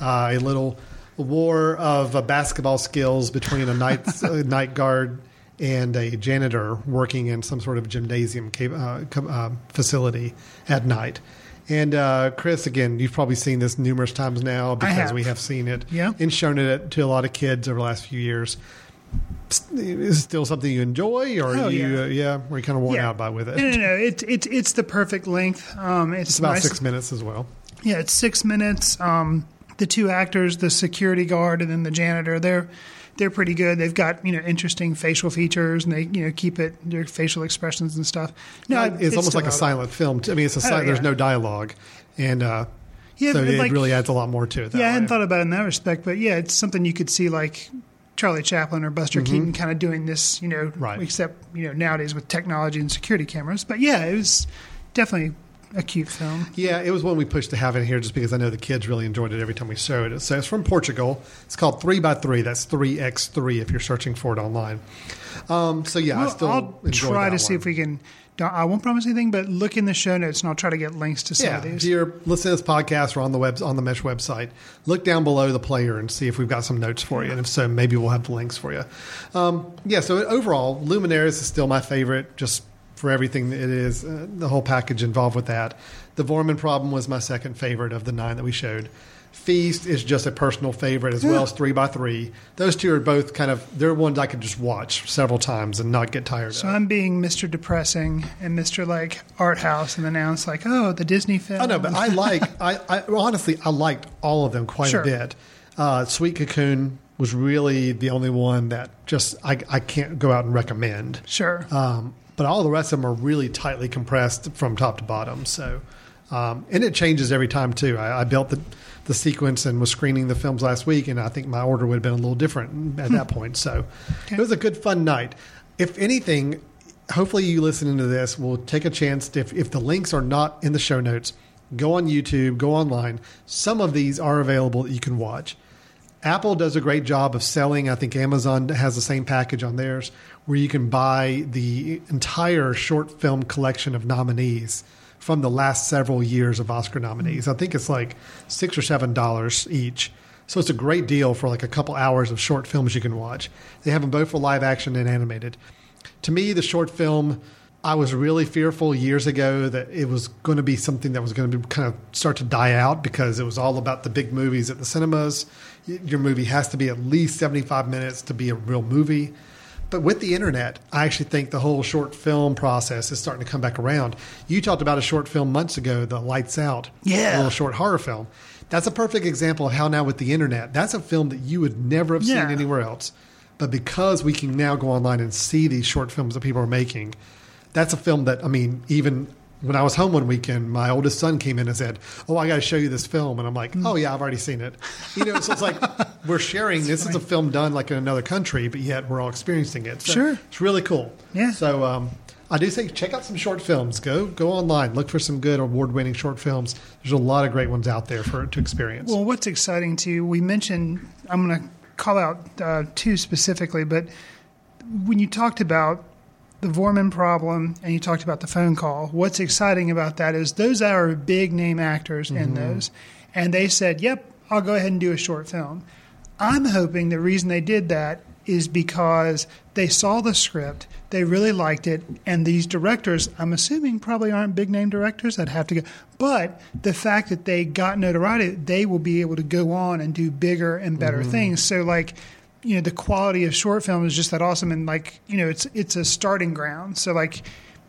Uh, a little war of uh, basketball skills between a night, uh, night guard and a janitor working in some sort of gymnasium uh, uh, facility at night. And uh, Chris, again, you've probably seen this numerous times now because have. we have seen it Yeah. and shown it to a lot of kids over the last few years. Is it still something you enjoy, or Oh, you, yeah. uh, yeah, or you kind of worn out by with it? No, no, no. It's it's it's the perfect length. Um, it's, It's about nice. six minutes as well. Yeah, it's six minutes. Um, the two actors, the security guard and then the janitor, they're they're pretty good. They've got you know interesting facial features, and they you know keep it their facial expressions and stuff. No, it's, it's almost like a silent film. I mean, it's a Oh, there's yeah. no dialogue, and uh, Yeah, so it like- really adds a lot more to it. Yeah, I hadn't thought about it in that respect, but yeah, it's something you could see like Charlie Chaplin or Buster Keaton kind of doing this, you know, Mm-hmm. Right. except you know nowadays with technology and security cameras. But yeah, it was definitely a cute film. Yeah, it was one we pushed to have in here just because I know the kids really enjoyed it every time we showed it. So it's from Portugal. It's called Three by Three. That's three x three if you're searching for it online. Um, so yeah, I still enjoy it. Well, still I'll try to see if we can. I won't promise anything, but look in the show notes and I'll try to get links to some Yeah, of if these. you're listening to this podcast or on the web on the Mesh website, look down below the player and see if we've got some notes for you. And if so, maybe we'll have the links for you. Um, yeah. So overall, Luminaris is still my favorite, just for everything that it is, uh, the whole package involved with that. The Voorman Problem was my second favorite of the nine that we showed. Feast is just a personal favorite as well as Three by Three. Those two are both kind of they're ones I could just watch several times and not get tired of. So of. I'm being Mr. Depressing and Mr. like art house, and then now it's like, oh, the Disney film. I know, but I like. I, I well, honestly, I liked all of them quite Sure. a bit. Uh, Sweet Cocoon was really the only one that just I, I can't go out and recommend. sure. Um, but all the rest of them are really tightly compressed from top to bottom. So, um, and it changes every time too. I, I built the the sequence and was screening the films last week, and I think my order would have been a little different at that point. So, it was a good fun night. If anything, hopefully you listening to this will take a chance. To, if if the links are not in the show notes, go on YouTube, go online. Some of these are available that you can watch. Apple does a great job of selling. I think Amazon has the same package on theirs where you can buy the entire short film collection of nominees from the last several years of Oscar nominees. I think it's like six or seven dollars each. So it's a great deal for like a couple hours of short films you can watch. They have them both for live action and animated. To me, the short film, I was really fearful years ago that it was going to be something that was going to be kind of start to die out because it was all about the big movies at the cinemas. Your movie has to be at least 75 minutes to be a real movie. But with the internet, I actually think the whole short film process is starting to come back around. You talked about a short film months ago, the Lights Out, Yeah. a little short horror film. That's a perfect example of how now with the internet, that's a film that you would never have Yeah. seen anywhere else. But because we can now go online and see these short films that people are making, that's a film that I mean, even when I was home one weekend, my oldest son came in and said, "Oh, I got to show you this film," and I'm like, "Oh yeah, I've already seen it." You know, so it's like we're sharing. this is a film done like in another country, but yet we're all experiencing it. So Sure. it's really cool. Yeah. So um, I do say check out some short films. Go go online, look for some good award-winning short films. There's a lot of great ones out there for to experience. Well, what's exciting too, we mentioned, I'm going to call out uh, two specifically, but when you talked about the Voorman problem and you talked about the phone call, what's exciting about that is those are big name actors in mm-hmm. those. And they said, yep, I'll go ahead and do a short film. I'm hoping the reason they did that is because they saw the script, they really liked it, and these directors, I'm assuming, probably aren't big name directors. I'd have to go. But the fact that they got notoriety, they will be able to go on and do bigger and better mm-hmm. things. So, like, you know, the quality of short film is just that awesome, and like, you know, it's it's a starting ground. So, like,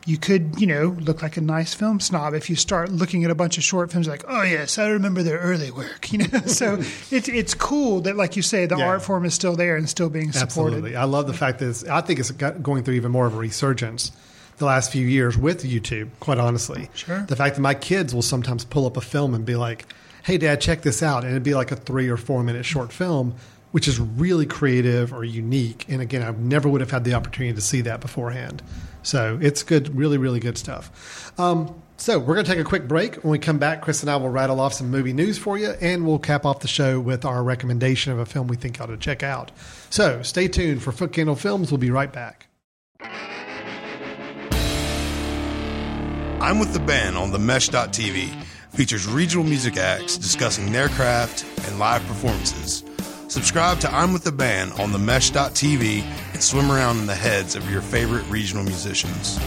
you could, you know, look like a nice film snob if you start looking at a bunch of short films like, oh yes, I remember their early work, you know. so it's it's cool that, like you say, the Yeah. art form is still there and still being supported. Absolutely. I love the fact that it's, I think it's got- going through even more of a resurgence the last few years with YouTube, quite honestly. Sure. The fact that my kids will sometimes pull up a film and be like, hey, dad, check this out. And it'd be like a three or four minute short film, which is really creative or unique. And again, I never would have had the opportunity to see that beforehand. So it's good, really, really good stuff. Um, so we're going to take a quick break. When we come back, Chris and I will rattle off some movie news for you, and we'll cap off the show with our recommendation of a film we think you ought to check out. So stay tuned for Footcandle Films. We'll be right back. I'm with the band on the Mesh.tv. Features regional music acts discussing their craft and live performances. Subscribe to I'm with the band on the Mesh.tv and swim around in the heads of your favorite regional musicians.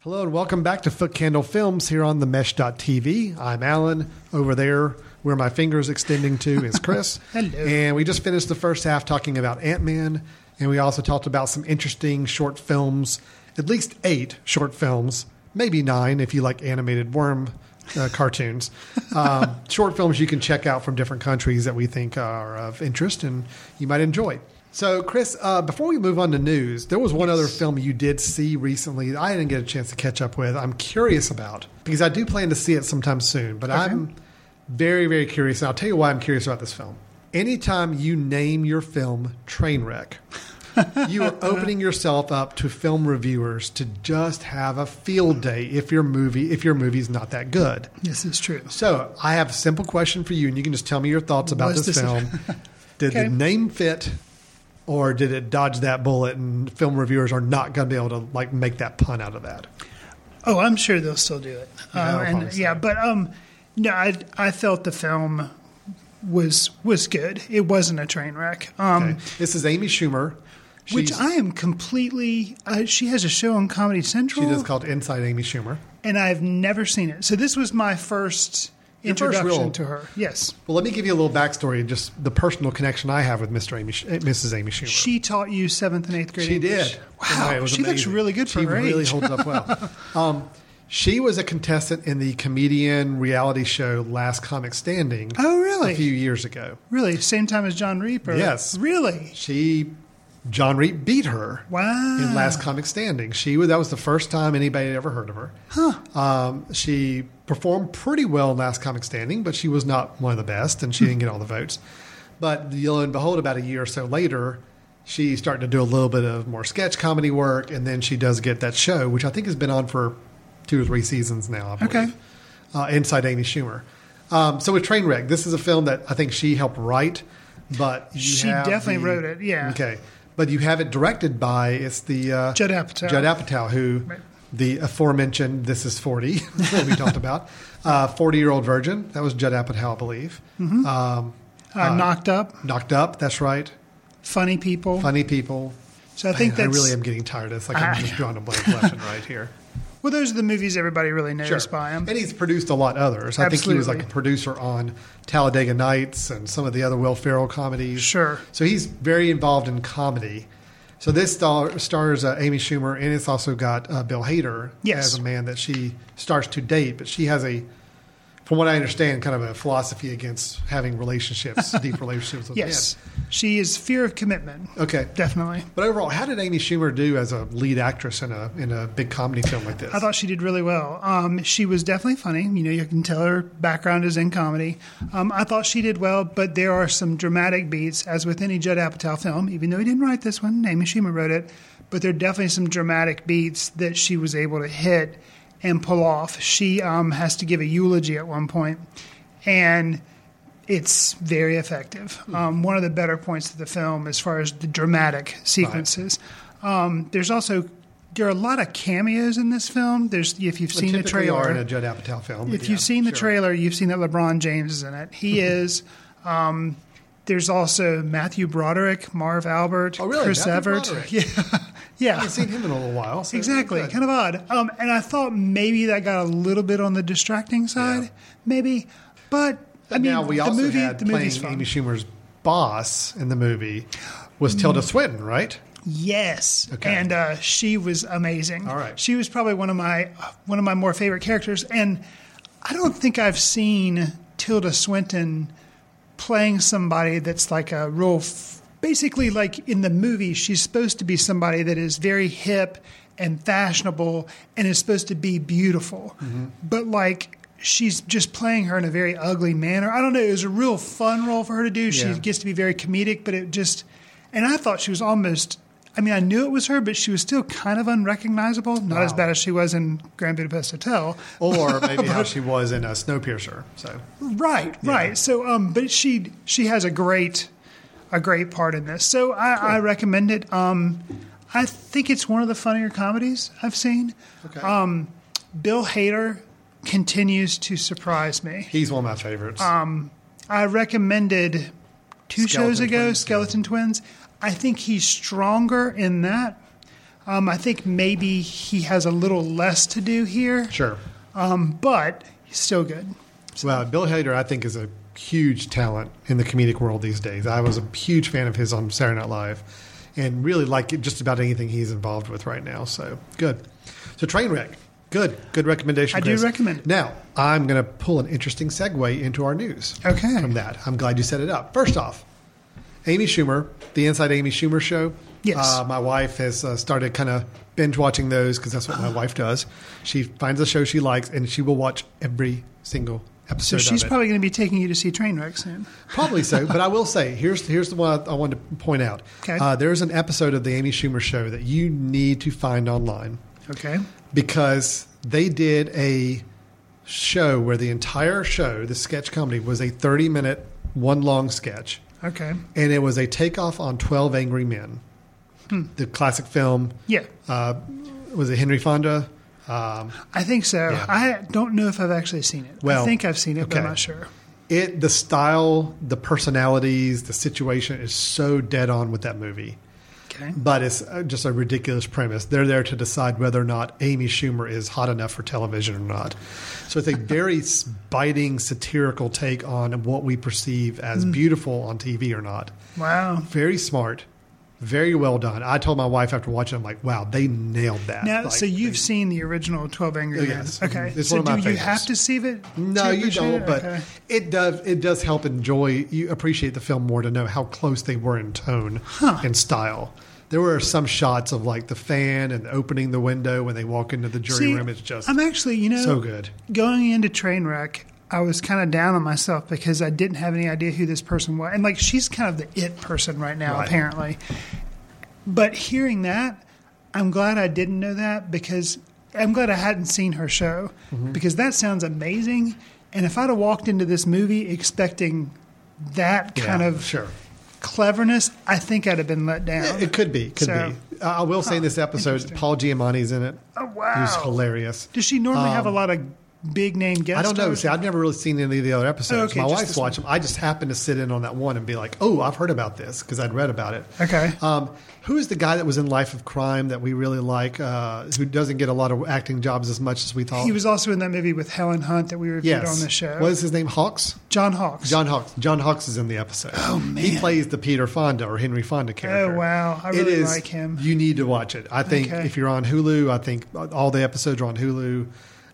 Hello and welcome back to Footcandle Films here on the Mesh.tv. I'm Alan. Over there, where my finger's extending to, is Chris. Hello. And we just finished the first half talking about Ant Man, and we also talked about some interesting short films, at least eight short films, maybe nine if you like animated worm uh, cartoons. Um, short films you can check out from different countries that we think are of interest and you might enjoy. So, Chris, uh, before we move on to news, there was one other film you did see recently that I didn't get a chance to catch up with. I'm curious about because I do plan to see it sometime soon, but I'm very, very curious. And I'll tell you why I'm curious about this film. Anytime you name your film Trainwreck, you are opening yourself up to film reviewers to just have a field day if your movie if your movie's not that good. This is true. So I have a simple question for you, and you can just tell me your thoughts about this, this- film. Did Okay. the name fit, or did it dodge that bullet? And film reviewers are not going to be able to like make that pun out of that. Oh, I'm sure they'll still do it. Yeah, Uh, and yeah, but um, no, I I felt the film was was good. It wasn't a train wreck. Um, Okay. This is Amy Schumer. Which I am completely. Uh, she has a show on Comedy Central, she does called Inside Amy Schumer. and I've never seen it. So this was my first Your first introduction real- to her. Yes, Well, let me give you a little backstory, and just the personal connection I have with Mr. Amy, eh, Mrs. Amy Schumer. she taught you seventh and eighth grade. She English. did. Wow, was she looks really good for she her really holds up well. um, she was a contestant in the comedian reality show Last Comic Standing. Oh, really? A few years ago. Really, same time as Jon Reep. Yes. really. She, Jon Reep beat her. Wow. In Last Comic Standing, she that was the first time anybody had ever heard of her. Huh. Um, she performed pretty well in Last Comic Standing, but she was not one of the best, and she didn't get all the votes. But lo and behold, about a year or so later, she started to do a little bit of more sketch comedy work, and then she does get that show, which I think has been on for two or three seasons now. I believe, Okay. uh, Inside Amy Schumer. Um, so with Trainwreck, this is a film that I think she helped write, but you She definitely the- wrote it, yeah. Okay, But you have it directed by it's the uh, Judd Apatow. Judd Apatow, who Right. the aforementioned "This Is 40" that we talked about, forty-year-old virgin. That was Judd Apatow, I believe. Mm-hmm. Um, Uh, knocked up, knocked up. That's right. funny people. Funny people. So I think Man, that's I really am getting tired of this. Like I'm I- just drawing a blank left and right here. well. Those are the movies everybody really knows by him. And he's produced a lot others. Absolutely. I think he was like a producer on Talladega Nights and some of the other Will Ferrell comedies. Sure. So he's very involved in comedy. So this star, stars uh, Amy Schumer, and it's also got uh, Bill Hader Yes. as a man that she starts to date, but she has a, from what I understand, kind of a philosophy against having relationships, deep relationships with Yes, she is fear of commitment. Okay. Definitely. But overall, how did Amy Schumer do as a lead actress in a in a big comedy film like this? I thought she did really well. Um, she was definitely funny. You know, you can tell her background is in comedy. Um, I thought she did well, but there are some dramatic beats, as with any Judd Apatow film. Even though he didn't write this one, Amy Schumer wrote it. But there are definitely some dramatic beats that she was able to hit and pull off. She um, has to give a eulogy at one point, and it's very effective. Um, one of the better points of the film, as far as the dramatic sequences. Um, there's also there are a lot of cameos in this film. There's if you've But seen the trailer. in a Judd Apatow film. if but you've seen the sure. trailer, you've seen that LeBron James is in it. He is. Um, there's also Matthew Broderick, Marv Albert, Oh, really? Chris Matthew Evert. Broderick? Yeah, yeah. I haven't seen him in a little while. so Exactly, kind of odd. Um, and I thought maybe that got a little bit on the distracting side, Yeah. maybe. But I mean, now we the also movie, had the playing fun. Amy Schumer's boss in the movie was Mm. Tilda Swinton, right? Yes, Okay. and uh, she was amazing. All right. she was probably one of my one of my more favorite characters, and I don't think I've seen Tilda Swinton playing somebody that's like a real. F- basically, like in the movie, she's supposed to be somebody that is very hip and fashionable, and is supposed to be beautiful, Mm-hmm. but like. She's just playing her in a very ugly manner. I don't know. It was a real fun role for her to do. She gets to be very comedic, but it just, and I thought she was almost. I mean, I knew it was her, but she was still kind of unrecognizable. Not as bad as she was in Grand Budapest Hotel. Or maybe how she was in a Snowpiercer. So Right, right. So, um, but she she has a great a great part in this. So I, I recommend it. Um, I think it's one of the funnier comedies I've seen. okay. Um, Bill Hader continues to surprise me. he's one of my favorites. Um, I recommended two shows ago, Twins, Skeleton Twins. I think he's stronger in that. Um, I think maybe he has a little less to do here, sure. um, but he's still good. Well, Bill Hader, I think, is a huge talent in the comedic world these days. I was a huge fan of his on Saturday Night Live, and really like just about anything he's involved with right now. So good. So Trainwreck, good, good recommendation. I do recommend it. Now I'm going to pull an interesting segue into our news. Okay. From that, I'm glad you set it up. First off, Amy Schumer, the Inside Amy Schumer show. Yes. Uh, my wife has uh, started kind of binge watching those because that's what my wife does. She finds a show she likes and she will watch every single episode. So she's probably going to be taking you to see Trainwreck soon. Probably so, but I will say here's here's the one I, I wanted to point out. Okay. Uh, there's an episode of the Amy Schumer show that you need to find online Okay. because they did a show where the entire show, the sketch comedy, was a 30 minute one long sketch, Okay. and it was a takeoff on 12 Angry Men, Hmm. the classic film. Yeah. Uh, was it Henry Fonda? Um, I think so. Yeah. I don't know if I've actually seen it. Well, I think I've seen it, but I'm not sure. it the style, the personalities, the situation is so dead on with that movie. Okay. But it's uh, just a ridiculous premise. They're there to decide whether or not Amy Schumer is hot enough for television or not. So it's a very biting, satirical take on what we perceive as Hmm. beautiful on TV or not. Wow. Very smart, very well done. I told my wife after watching, I'm like, wow, they nailed that. Now, Like, so you've they- seen the original Twelve Angry Oh, Men? yes. Okay. It's so one of my do you have to see it? No, you don't. it? But Okay. it does. It does help enjoy. You appreciate the film more to know how close they were in tone and style. There were some shots of like the fan and opening the window when they walk into the jury See, room. It's just I'm actually, you know, so good. going into Trainwreck, I was kind of down on myself because I didn't have any idea who this person was, and like she's kind of the it person right now, Right. apparently. But hearing that, I'm glad I didn't know that because I'm glad I hadn't seen her show Mm-hmm. because that sounds amazing. And if I'd have walked into this movie expecting that kind Yeah, of sure. Cleverness, I think I'd have been let down. It could be, could So- be. I will say in this episode. Paul Giamatti's in it. Oh, wow. he's hilarious. Does she normally have um, a lot of big name guests? Um, I don't know. See, I've never really seen any of the other episodes. Okay, My wife's watched them. I just happened to sit in on that one and be like, "Oh, I've heard about this" because I'd read about it. Okay. Um, who is the guy that was in Life of Crime that we really like? Uh, who doesn't get a lot of acting jobs as much as we thought? He was also in that movie with Helen Hunt that we reviewed yes. on the show. What is his name? Hawks. John Hawkes. John Hawkes. John Hawkes is in the episode. Oh man. He plays the Peter Fonda or Henry Fonda character. Oh, wow. I really is- like him. You need to watch it. I think Okay. if you're on Hulu, I think all the episodes are on Hulu.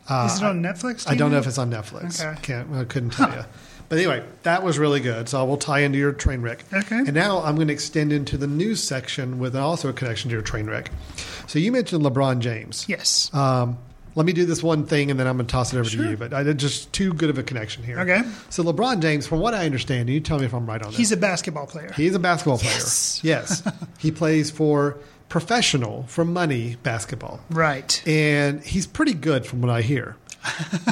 Uh, Is it on Netflix? I don't know if it's on Netflix. Okay. Can't. I couldn't tell you. But anyway, that was really good. So I will tie into your train wreck. Okay. And now I'm going to extend into the news section with also a connection to your train wreck. So you mentioned LeBron James. Yes. Um, let me do this one thing, and then I'm going to toss it over to you. But I did just too good of a connection here. Okay. So LeBron James, from what I understand, and you tell me if I'm right on this. He's a basketball player. He's a basketball player. Yes. Yes. he plays for professional, for money basketball. right. And he's pretty good from what I hear.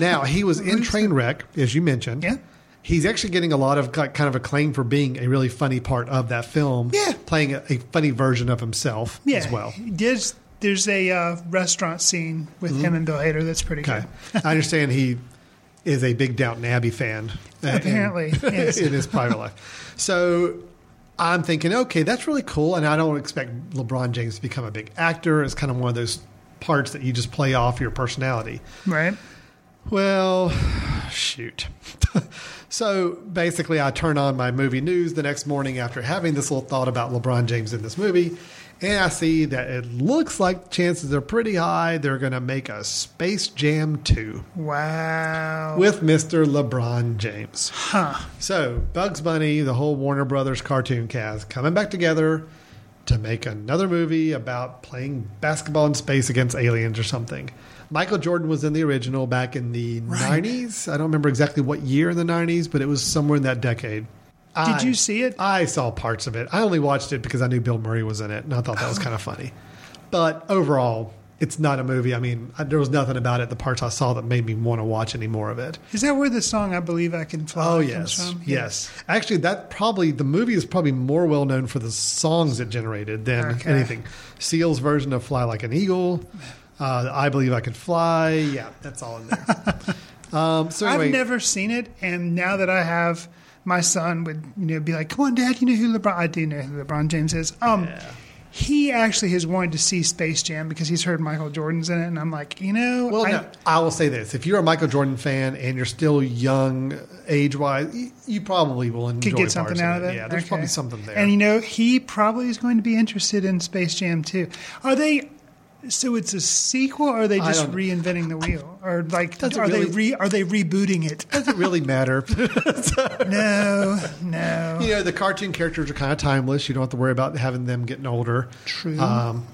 Now, he was in Trainwreck, as you mentioned. Yeah. He's actually getting a lot of kind of acclaim for being a really funny part of that film. Yeah. Playing a, a funny version of himself yeah. as well. There's, there's a uh, restaurant scene with him and Bill Hader that's pretty Okay. good. I understand he is a big Downton Abbey fan. uh, in- Apparently, yes. in his private life. So I'm thinking, okay, that's really cool. And I don't expect LeBron James to become a big actor. It's kind of one of those parts that you just play off your personality. Right. Well, shoot. so basically, I turn on my movie news the next morning after having this little thought about LeBron James in this movie, and I see that it looks like chances are pretty high they're going to make a Space Jam 2 Wow. with Mr. LeBron James. huh. So, Bugs Bunny, the whole Warner Brothers cartoon cast, coming back together to make another movie about playing basketball in space against aliens or something. Michael Jordan was in the original back in the Right. 90s. I don't remember exactly what year in the 90s, but it was somewhere in that decade. Did I- you see it? I saw parts of it. I only watched it because I knew Bill Murray was in it, and I thought that was kind of funny. But overall, it's not a movie. I mean, I, there was nothing about it, the parts I saw, that made me want to watch any more of it. Is that where the song "I Believe I Can Fly" Oh comes yes, from? yes. Actually, that probably the movie is probably more well known for the songs it generated than Okay. anything. Seal's version of "Fly Like an Eagle," uh, "I Believe I Can Fly." Yeah, that's all in there. um, so anyway, I've never seen it, and now that I have, my son would you know be like, "Come on, Dad, you know who LeBron? I do know who LeBron James is." Um, he actually has wanted to see Space Jam because he's heard Michael Jordan's in it, and I'm like, you know, well, I, no, I will say this: if you're a Michael Jordan fan and you're still young, age-wise, you, you probably will enjoy could get something out of it. Yeah, there's Okay. probably something there. And you know, he probably is going to be interested in Space Jam too. Are they? So it's a sequel, or are they just reinventing the wheel, or like Doesn't are they re, are they rebooting it? doesn't really matter. no, no. you know, the cartoon characters are kind of timeless. You don't have to worry about having them getting older. True. Um,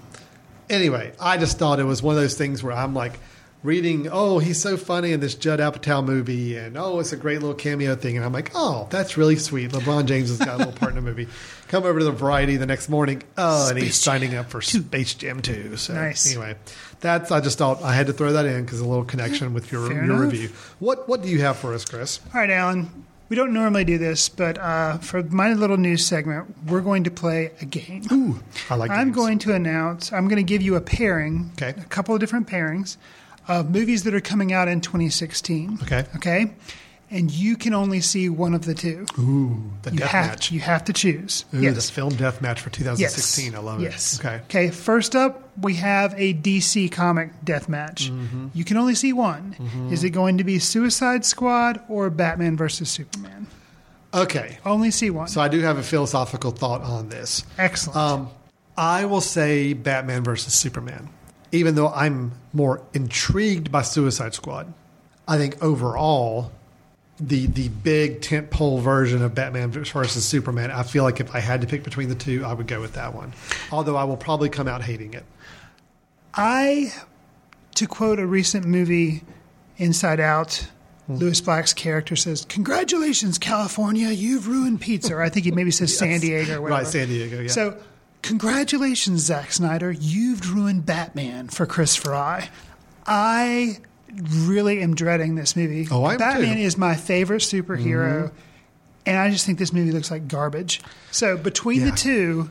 anyway, I just thought it was one of those things where I'm like reading, oh, he's so funny in this Judd Apatow movie, and oh, it's a great little cameo thing, and I'm like, oh, that's really sweet. LeBron James has got a little part in the movie. Come over to the Variety the next morning, oh, and he's signing up for Space Jam 2. So Nice. anyway, that's I just thought I had to throw that in because a little connection with your Fair your enough. review. What what do you have for us, Chris? All right, Alan. We don't normally do this, but uh, for my little news segment, we're going to play a game. Ooh, I like. I'm games. going to announce. I'm going to give you a pairing, Okay. a couple of different pairings of movies that are coming out in 2016. Okay. Okay. And you can only see one of the two. Ooh, the you death have match. you have to choose. Ooh, yes. this film death match for 2016. I love it. yes. Okay. Okay. First up, we have a DC comic death match. Mm-hmm. You can only see one. Is it going to be Suicide Squad or Batman versus Superman? Okay. Only see one. So I do have a philosophical thought on this. Excellent. Um, I will say Batman versus Superman, even though I'm more intrigued by Suicide Squad. I think overall, the the big tentpole version of Batman versus Superman, I feel like if I had to pick between the two, I would go with that one. Although I will probably come out hating it. I, to quote a recent movie, Inside Out, Hmm. Lewis Black's character says, "Congratulations, California, you've ruined pizza." Or I think he maybe says San Diego or whatever. Right, San Diego. Yeah. So, congratulations, Zack Snyder, you've ruined Batman for Chris Fry. I really am dreading this movie. Oh, I am Batman too. is my favorite superhero. and I just think this movie looks like garbage. So between Yeah. the two,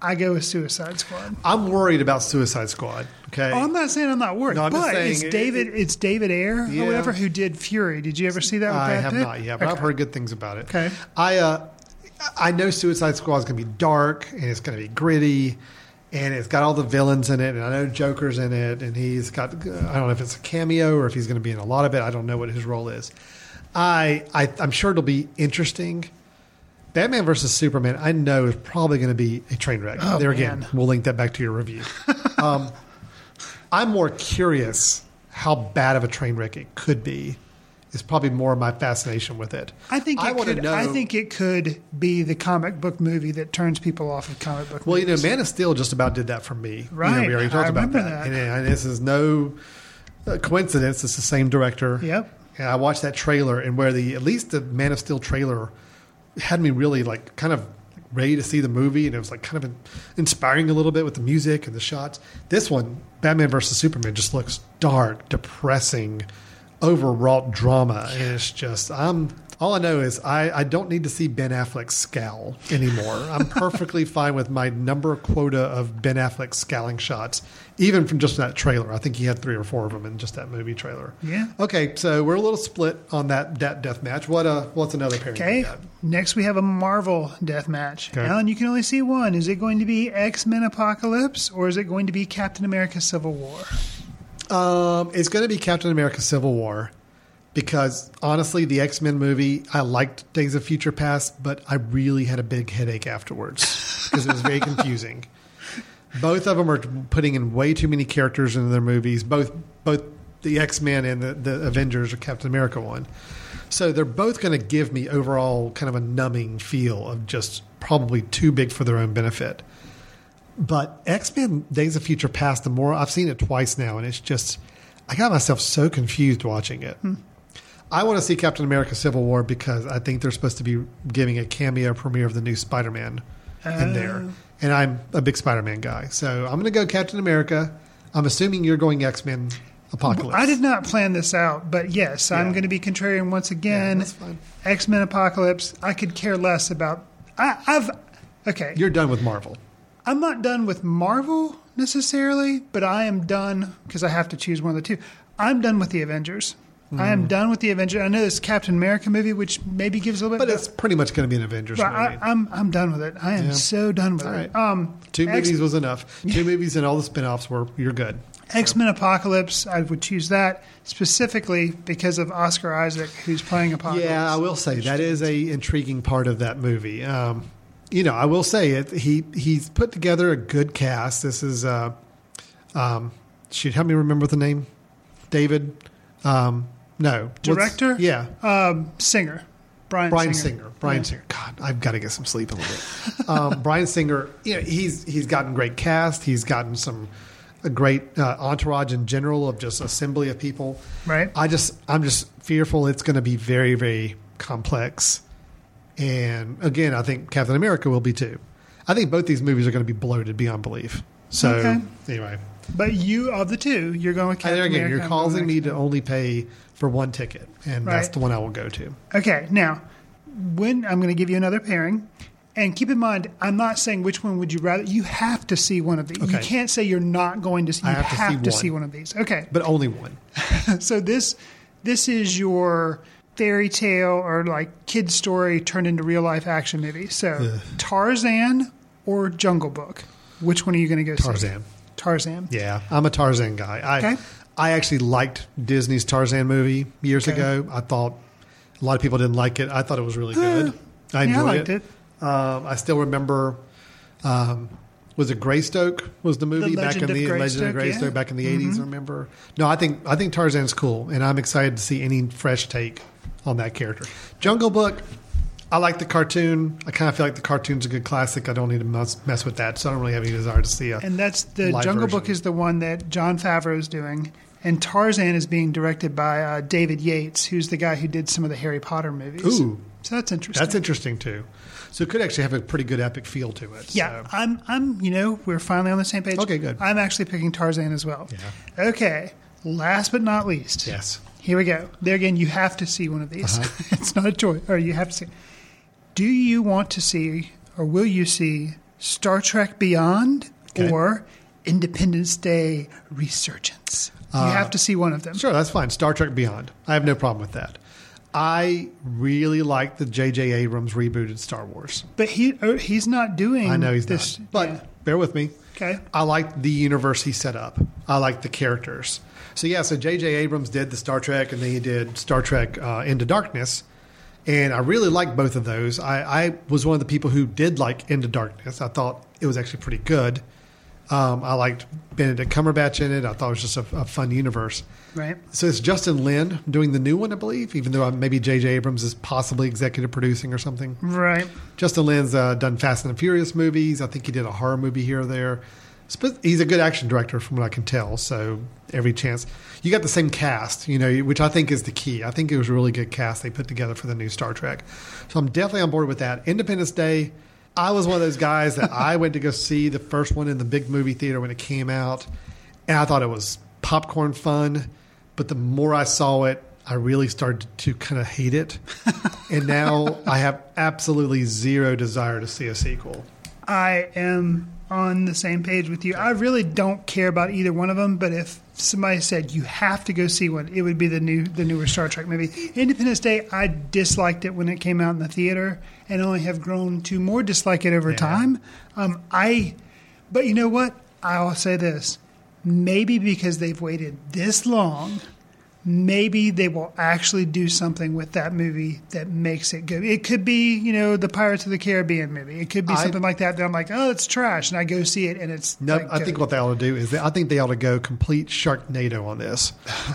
I go with Suicide Squad. I'm worried about Suicide Squad. Okay. Oh, I'm not saying I'm not worried, No, I'm but saying it's it- David. it's David Ayer Yeah. or whatever who did Fury. Did you ever see that? With I Brad have Pitt? not yet, but I've heard good things about it. Okay. I uh, I know Suicide Squad is going to be dark and it's going to be gritty, and it's got all the villains in it, and I know Joker's in it, and he's got I don't know if it's a cameo or if he's going to be in a lot of it. I don't know what his role is. I, I I'm sure it'll be interesting. Batman versus Superman, I know is probably going to be a train wreck. Oh, there again, man. we'll link that back to your review. um, I'm more curious how bad of a train wreck it could be. Is probably more of my fascination with it. I think it I could, know. I think it could be the comic book movie that turns people off of comic book. Well, you know. Man of Steel just about did that for me. You know, Right. we already talked I about that. that. And, and this is no uh, coincidence. It's the same director. Yep. And I watched that trailer, and where the at least the Man of Steel trailer had me really like kind of ready to see the movie, and it was like kind of inspiring a little bit with the music and the shots. This one, Batman versus Superman, just looks dark, depressing, overwrought drama, and it's just I'm. All I know is I, I don't need to see Ben Affleck scowl anymore. I'm perfectly fine with my number quota of Ben Affleck scowling shots, even from just that trailer. I think he had three or four of them in just that movie trailer. Yeah. Okay, so we're a little split on that, that death match. What uh, what's another pairing? Okay. Next, we have a Marvel death match. Okay. Alan, you can only see one. Is it going to be X Men Apocalypse or is it going to be Captain America Civil War? Um, it's going to be Captain America: Civil War because honestly, the X Men movie I liked Days of Future Past, but I really had a big headache afterwards because it was very confusing. Both of them are putting in way too many characters into their movies. Both both the X Men and the, the Avengers or Captain America one. So they're both going to give me overall kind of a numbing feel of just probably too big for their own benefit. But X Men Days of Future Past, the more I've seen it twice now, and it's just, I got myself so confused watching it. Hmm. I want to see Captain America Civil War because I think they're supposed to be giving a cameo premiere of the new Spider Man in oh. there. And I'm a big Spider Man guy. So I'm going to go Captain America. I'm assuming you're going X Men Apocalypse. I did not plan this out, but yes, I'm going to be contrarian once again. that's fine. X Men Apocalypse. I could care less about. I, I've okay. You're done with Marvel. I'm not done with Marvel necessarily, but I am done because I have to choose one of the two. I'm done with the Avengers. I Hmm. am done with the Avengers. I know this Captain America movie, which maybe gives a little bit, But it's pretty much going to be an Avengers but movie. I, I'm I'm done with it. I am Yeah. so done with All it. right. Um, Two X- movies was enough. Two movies and all the spin offs were, you're good. X Men Apocalypse. I would choose that specifically because of Oscar Isaac, who's playing Apocalypse. Yeah, I will say that is a intriguing part of that movie. Um, you know, I will say it. He he's put together a good cast. This is uh, um, should help me remember the name. David. Um, no What's- Director? Yeah, Um, singer. Bryan, Bryan Singer. Singer. Bryan Yeah. Singer. God, I've got to get some sleep a little bit. Um, Bryan Singer. You know, he's he's gotten great cast. He's gotten some a great uh, entourage in general of just assembly of people. Right. I just I'm just fearful it's going to be very very complex. And again, I think Captain America will be too. I think both these movies are going to be bloated beyond belief. So Okay. anyway, But you of the two, you're going with Captain again, America. you're causing me to only pay for one ticket, and that's the one I will go to. Okay, now when I'm going to give you another pairing, and keep in mind, I'm not saying which one would you rather. You have to see one of these. You can't say you're not going to see. You I have to see one. one of these. Okay, But only one. so this this is your fairy tale or like kid story turned into real life action movie. So Tarzan or Jungle Book. Which one are you going to go see? Tarzan. Tarzan. Yeah, I'm a Tarzan guy. I Okay. I actually liked Disney's Tarzan movie years Okay. ago. I thought a lot of people didn't like it. I thought it was really good. I yeah, I enjoyed liked it. Um, I still remember. Um, was it Greystoke? Was the movie back in the Legend of Greystoke, yeah. Mm-hmm. back in the 80s? I remember. No, I think I think Tarzan's cool, and I'm excited to see any fresh take on that character. Jungle Book. I like the cartoon. I kind of feel like the cartoon's a good classic. I don't need to mess, mess with that, so I don't really have any desire to see a. And that's the Jungle version. Book is the one that Jon Favreau is doing, and Tarzan is being directed by uh, David Yates, who's the guy who did some of the Harry Potter movies. Ooh. so that's interesting. That's interesting too. So it could actually have a pretty good epic feel to it. Yeah, So. I'm. I'm. You know, we're finally on the same page. Okay, good. I'm actually picking Tarzan as well. Yeah. Okay. Last but not least. Yes. Here we go. There again, you have to see one of these. Uh-huh. it's not a choice, or you have to see. Do you want to see, or will you see, Star Trek Beyond Okay. or Independence Day Resurgence? You have to see one of them. Uh, Sure, that's fine. Star Trek Beyond. I have no problem with that. I really like the J.J. Abrams rebooted Star Wars. But he uh, he's not doing. I know he's this, not. But yeah. bear with me. Okay. I like the universe he set up. I like the characters. So yeah, so J.J. Abrams did the Star Trek, and then he did Star Trek uh, Into Darkness, and I really liked both of those. I, I was one of the people who did like Into Darkness. I thought it was actually pretty good. Um, I liked Benedict Cumberbatch in it. I thought it was just a, a fun universe. Right. So it's Justin Lin doing the new one, I believe, even though maybe J.J. Abrams is possibly executive producing or something. Right. Justin Lin's uh, done Fast and Furious movies. I think he did a horror movie here or there. He's a good action director, from what I can tell. So every chance you got the same cast, you know, which I think is the key. I think it was a really good cast they put together for the new Star Trek. So I'm definitely on board with that. Independence Day. I was one of those guys that I went to go see the first one in the big movie theater when it came out, and I thought it was popcorn fun. But the more I saw it, I really started to kind of hate it. and now I have absolutely zero desire to see a sequel. I am on the same page with you. I really don't care about either one of them, but if somebody said you have to go see one, it would be the new the newer Star Trek movie. Independence Day, I disliked it when it came out in the theater and only have grown to more dislike it over Yeah. time. Um, I but you know what? I'll say this. Maybe because they've waited this long, maybe they will actually do something with that movie that makes it good. It could be, you know, the Pirates of the Caribbean movie. It could be I- something like that. That I'm like, oh, it's trash, and I go see it, and it's No, like, I think what they ought to do is they, I think they ought to go complete Sharknado on this.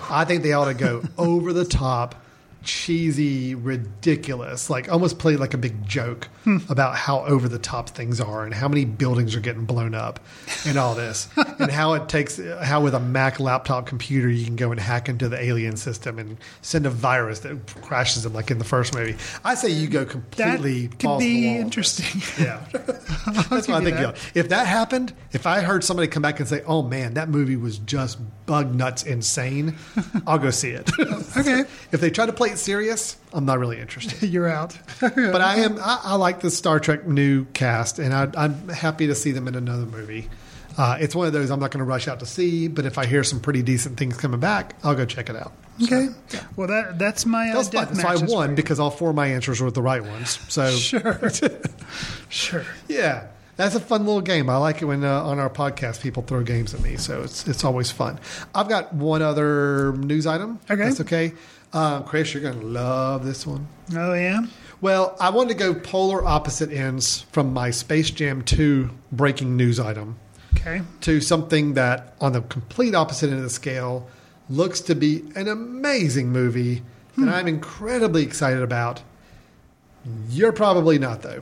I think they ought to go over the top, cheesy, ridiculous, like almost play like a big joke hmm. about how over the top things are and how many buildings are getting blown up and all this and how it takes how with a Mac laptop computer you can go and hack into the alien system and send a virus that crashes them like in the first movie. I say you go completely. that could balls to the be wall on this. interesting. Yeah. That's what I think. that. If that happened, if I heard somebody come back and say, "Oh man, that movie was just bug nuts insane," I'll go see it. okay, if they try to play serious, I'm not really interested. you're out. But I am. I, I like the Star Trek new cast, and I, I'm happy to see them in another movie. Uh, it's one of those I'm not going to rush out to see, but if I hear some pretty decent things coming back, I'll go check it out. okay, well that that's my uh, That was fun. death So I won because all four of my answers were the right ones. So Sure, sure. Yeah, that's a fun little game. I like it when uh, on our podcast people throw games at me, so it's it's always fun. I've got one other news item. Okay. that's okay. Uh, Chris, you're going to love this one. Oh yeah. Well, I wanted to go polar opposite ends from my Space Jam 2 breaking news item Okay. to something that, on the complete opposite end of the scale, looks to be an amazing movie that I'm incredibly excited about. You're probably not, though.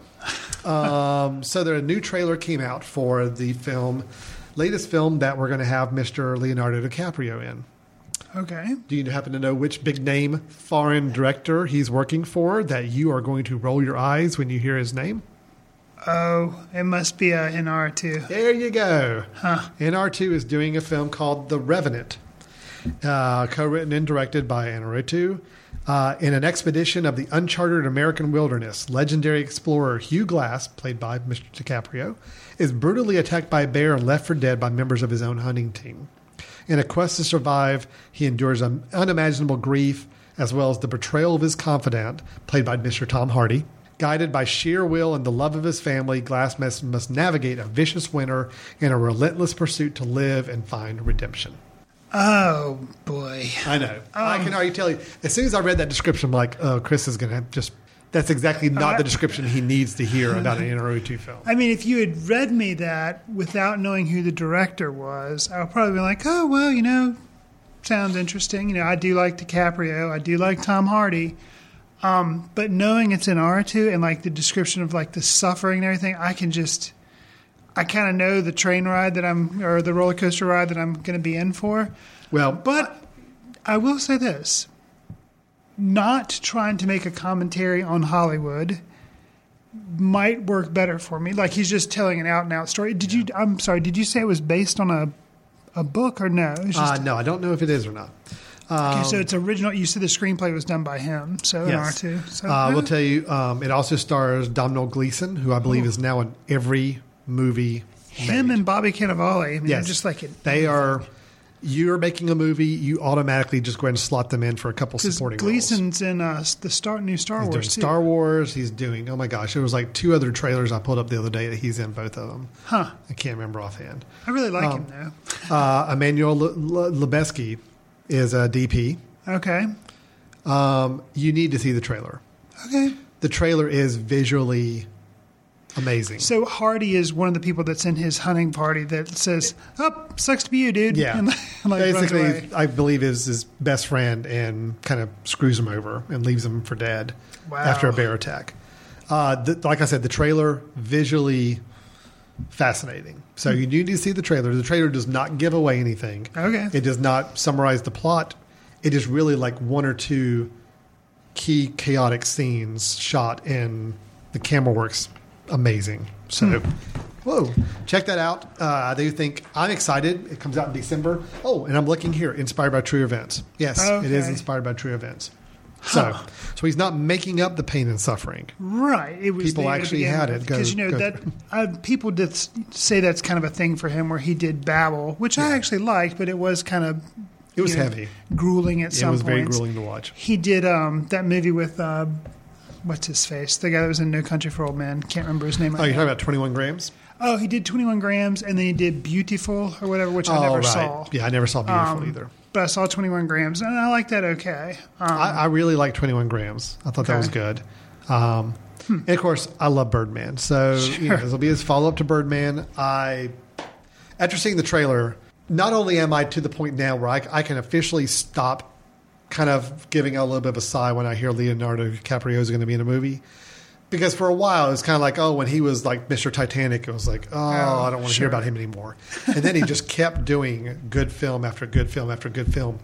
um, so, there a new trailer came out for the film, latest film that we're going to have Mr. Leonardo DiCaprio in. Okay. Do you happen to know which big name foreign director he's working for that you are going to roll your eyes when you hear his name? Oh, it must be a Iñárritu. There you go. Huh. Iñárritu is doing a film called The Revenant, uh, co written and directed by Iñárritu. Uh, in an expedition of the uncharted American wilderness, legendary explorer Hugh Glass, played by Mr. DiCaprio, is brutally attacked by a bear and left for dead by members of his own hunting team. In a quest to survive, he endures un- unimaginable grief as well as the betrayal of his confidant, played by Mr. Tom Hardy. Guided by sheer will and the love of his family, Glass must, must navigate a vicious winter in a relentless pursuit to live and find redemption. Oh boy. I know. I um, can already tell you. As soon as I read that description, I'm like, oh, Chris is going to just. That's exactly not the description he needs to hear about an Iñárritu film. I mean, if you had read me that without knowing who the director was, I would probably be like, oh, well, you know, sounds interesting. You know, I do like DiCaprio. I do like Tom Hardy. Um, but knowing it's Iñárritu and like the description of like the suffering and everything, I can just, I kind of know the train ride that I'm, or the roller coaster ride that I'm going to be in for. Well, But I will say this not trying to make a commentary on Hollywood might work better for me. Like he's just telling an out and out story. Did you, I'm sorry, did you say it was based on a, a book or no? Just, Uh, no, I don't know if it is or not. okay, so it's original. You said the screenplay was done by him, so an Yes. R2. So, Uh, we'll tell you, um, it also stars Domhnall Gleeson, who I believe is now in every movie. him made. and Bobby Cannavale. I mean, Yes. they're just like it. They are. You're making a movie. You automatically just go ahead and slot them in for a couple supporting roles. Gleeson's in uh, the Star new Star He's Wars. doing too. Star Wars. He's doing. Oh my gosh, there was like two other trailers I pulled up the other day that he's in both of them. Huh. I can't remember offhand. I really like Um, him though. Uh, Emmanuel Le- Le- Lubezki is a DP. Okay. Um, you need to see the trailer. Okay. The trailer is visually amazing. So Hardy is one of the people that's in his hunting party that says, "Oh, sucks to be you, dude." Yeah. and, like, Basically. I believe is his best friend and kind of screws him over and leaves him for dead Wow. after a bear attack. Uh, the, like I said, the trailer visually fascinating. So Hmm. you need to see the trailer. The trailer does not give away anything. Okay. It does not summarize the plot. It is really like one or two key chaotic scenes shot, and the camera works amazing. So, Hmm. whoa, check that out. Uh, I do think I'm excited. It comes out in December. Oh, and I'm looking here, inspired by true events. Yes, it is Okay. inspired by true events. So, so he's not making up the pain and suffering. Right. It was People there to actually begin had with. it. Go- because you know go that uh, people did s- say that's kind of a thing for him where he did Babel, which I actually liked, but it was kind of It was you know, heavy. grueling at some point. It some was very points. grueling to watch. He did um, that movie with uh, what's his face, the guy that was in No Country for Old Men. Can't remember his name. Oh, you're talking about 21 grams? Oh, he did 21 grams, and then he did Biutiful or whatever, which I oh, never right. saw. Yeah, I never saw Biutiful Um, either. But I saw 21 grams, and I like that okay. Um, I, I really like 21 grams. I thought that was good. Um, And of course, I love Birdman. So you know, this will be his follow up to Birdman. I, after seeing the trailer, not only am I to the point now where I, I can officially stop kind of giving a little bit of a sigh when I hear Leonardo DiCaprio is going to be in a movie. Because for a while it was kind of like, oh, when he was like Mr. Titanic, it was like, oh, oh I don't want to sure. hear about him anymore. And then he just kept doing good film after good film after good film.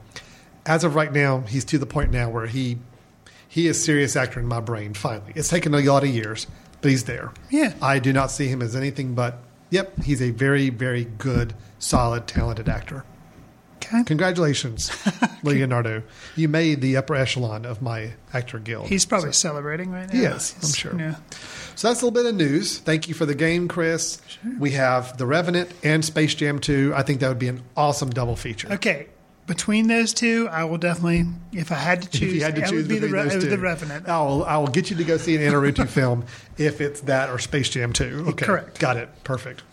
As of right now, he's to the point now where he he is serious actor in my brain. Finally, it's taken a lot of years, but he's there. Yeah. I do not see him as anything but. Yep, he's a very, very good, solid, talented actor. Okay. Congratulations, Leonardo. You made the upper echelon of my actor guild. He's probably celebrating right now. Yes, I'm sure. Yeah. So that's a little bit of news. Thank you for the game, Chris. We have The Revenant and Space Jam 2. I think that would be an awesome double feature. Okay. Between those two, I will definitely, if I had to choose, If had to choose would be the, Re- the Revenant. I will, I will get you to go see an Iñárritu film if it's that or Space Jam 2. Okay, Correct. Got it. Perfect.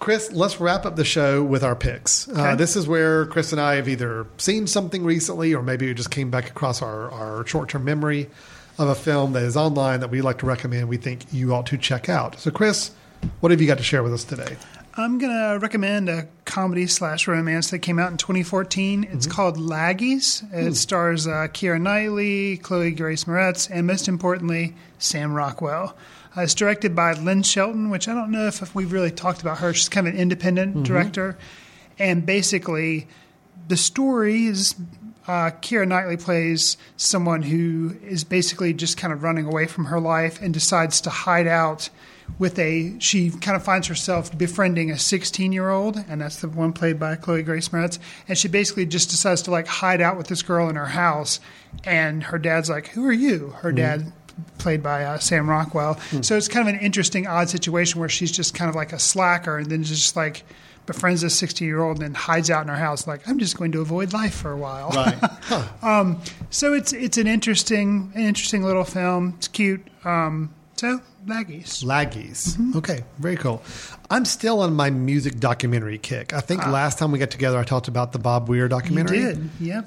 Chris, let's wrap up the show with our picks. Uh, this is where Chris and I have either seen something recently or maybe we just came back across our, our short term memory of a film that is online that we like to recommend, we think you ought to check out. So, Chris, what have you got to share with us today? I'm going to recommend a comedy slash romance that came out in 2014. It's Mm-hmm. called Laggies. It stars uh, Keira Knightley, Chloe Grace Moretz, and most importantly, Sam Rockwell. Uh, it's directed by Lynn Shelton, which I don't know if, if we've really talked about her. She's kind of an independent Mm-hmm. director. And basically, the story is uh, Keira Knightley plays someone who is basically just kind of running away from her life and decides to hide out with a. She kind of finds herself befriending a 16 year old, and that's the one played by Chloe Grace Moretz. And she basically just decides to like hide out with this girl in her house, and her dad's like, "Who are you?" Her dad. Played by uh, Sam Rockwell. So it's kind of an interesting, odd situation where she's just kind of like a slacker and then just like befriends this 60 year old and then hides out in her house like i'm just going to avoid life for a while Right. so it's it's an interesting an interesting little film it's cute um, so laggies Laggies. Mm-hmm. Okay, very cool. I'm still on my music documentary kick. I think last time we got together, I talked about the Bob Weir Ah. you documentary. did yep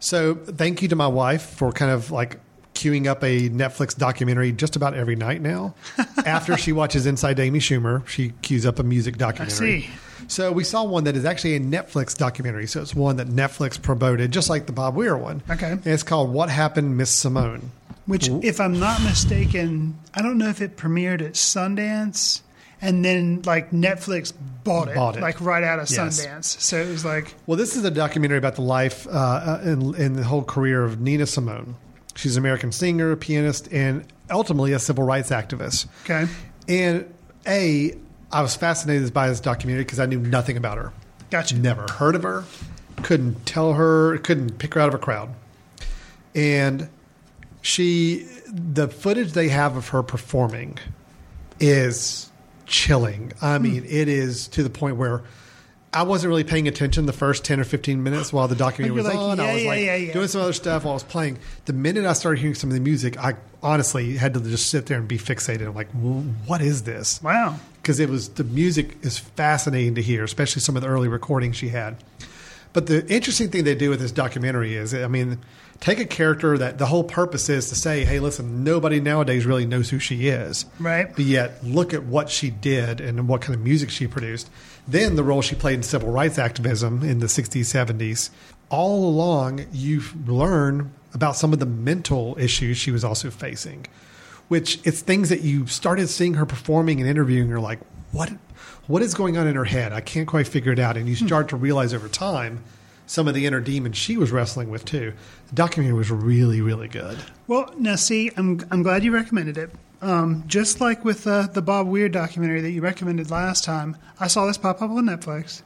So thank you to my wife for kind of like queuing up a Netflix documentary just about every night now. After she watches Inside Amy Schumer, she queues up a music documentary. I see. So we saw one that is actually a Netflix documentary. So it's one that Netflix promoted, just like the Bob Weir one. Okay. And it's called What Happened, Miss Simone. which if i'm not mistaken i don't know if it premiered at sundance and then like netflix bought it, Bought it. like right out of Yes. sundance so it was like Well, this is a documentary about the life uh, uh, and, and the whole career of Nina Simone. She's an American singer, pianist, and ultimately a civil rights activist. okay And A, I was fascinated by this documentary because I knew nothing about her. gotcha Never heard of her. couldn't tell her, couldn't pick her out of a crowd. And she, the footage they have of her performing is chilling. I Hmm. mean, it is to the point where I wasn't really paying attention the first 10 or 15 minutes while the documentary was like, on. I was yeah, like yeah, yeah. doing some other stuff while I was playing. The minute I started hearing some of the music, I honestly had to just sit there and be fixated. I'm like, what is this? Wow. because it was the music is fascinating to hear, especially some of the early recordings she had. But the interesting thing they do with this documentary is, I mean, take a character that the whole purpose is to say, hey, listen, nobody nowadays really knows who she is. Right. But yet, look at what she did and what kind of music she produced. Then the role she played in civil rights activism in the 60s, 70s. All along, you learn about some of the mental issues she was also facing which it's things that you started seeing her performing and interviewing. You're like, what, what is going on in her head? I can't quite figure it out. And you hmm. start to realize over time some of the inner demons she was wrestling with too. The documentary was really, really good. Well, now see, I'm I'm glad you recommended it. Um, just like with uh, the Bob Weir documentary that you recommended last time, I saw this pop up on Netflix.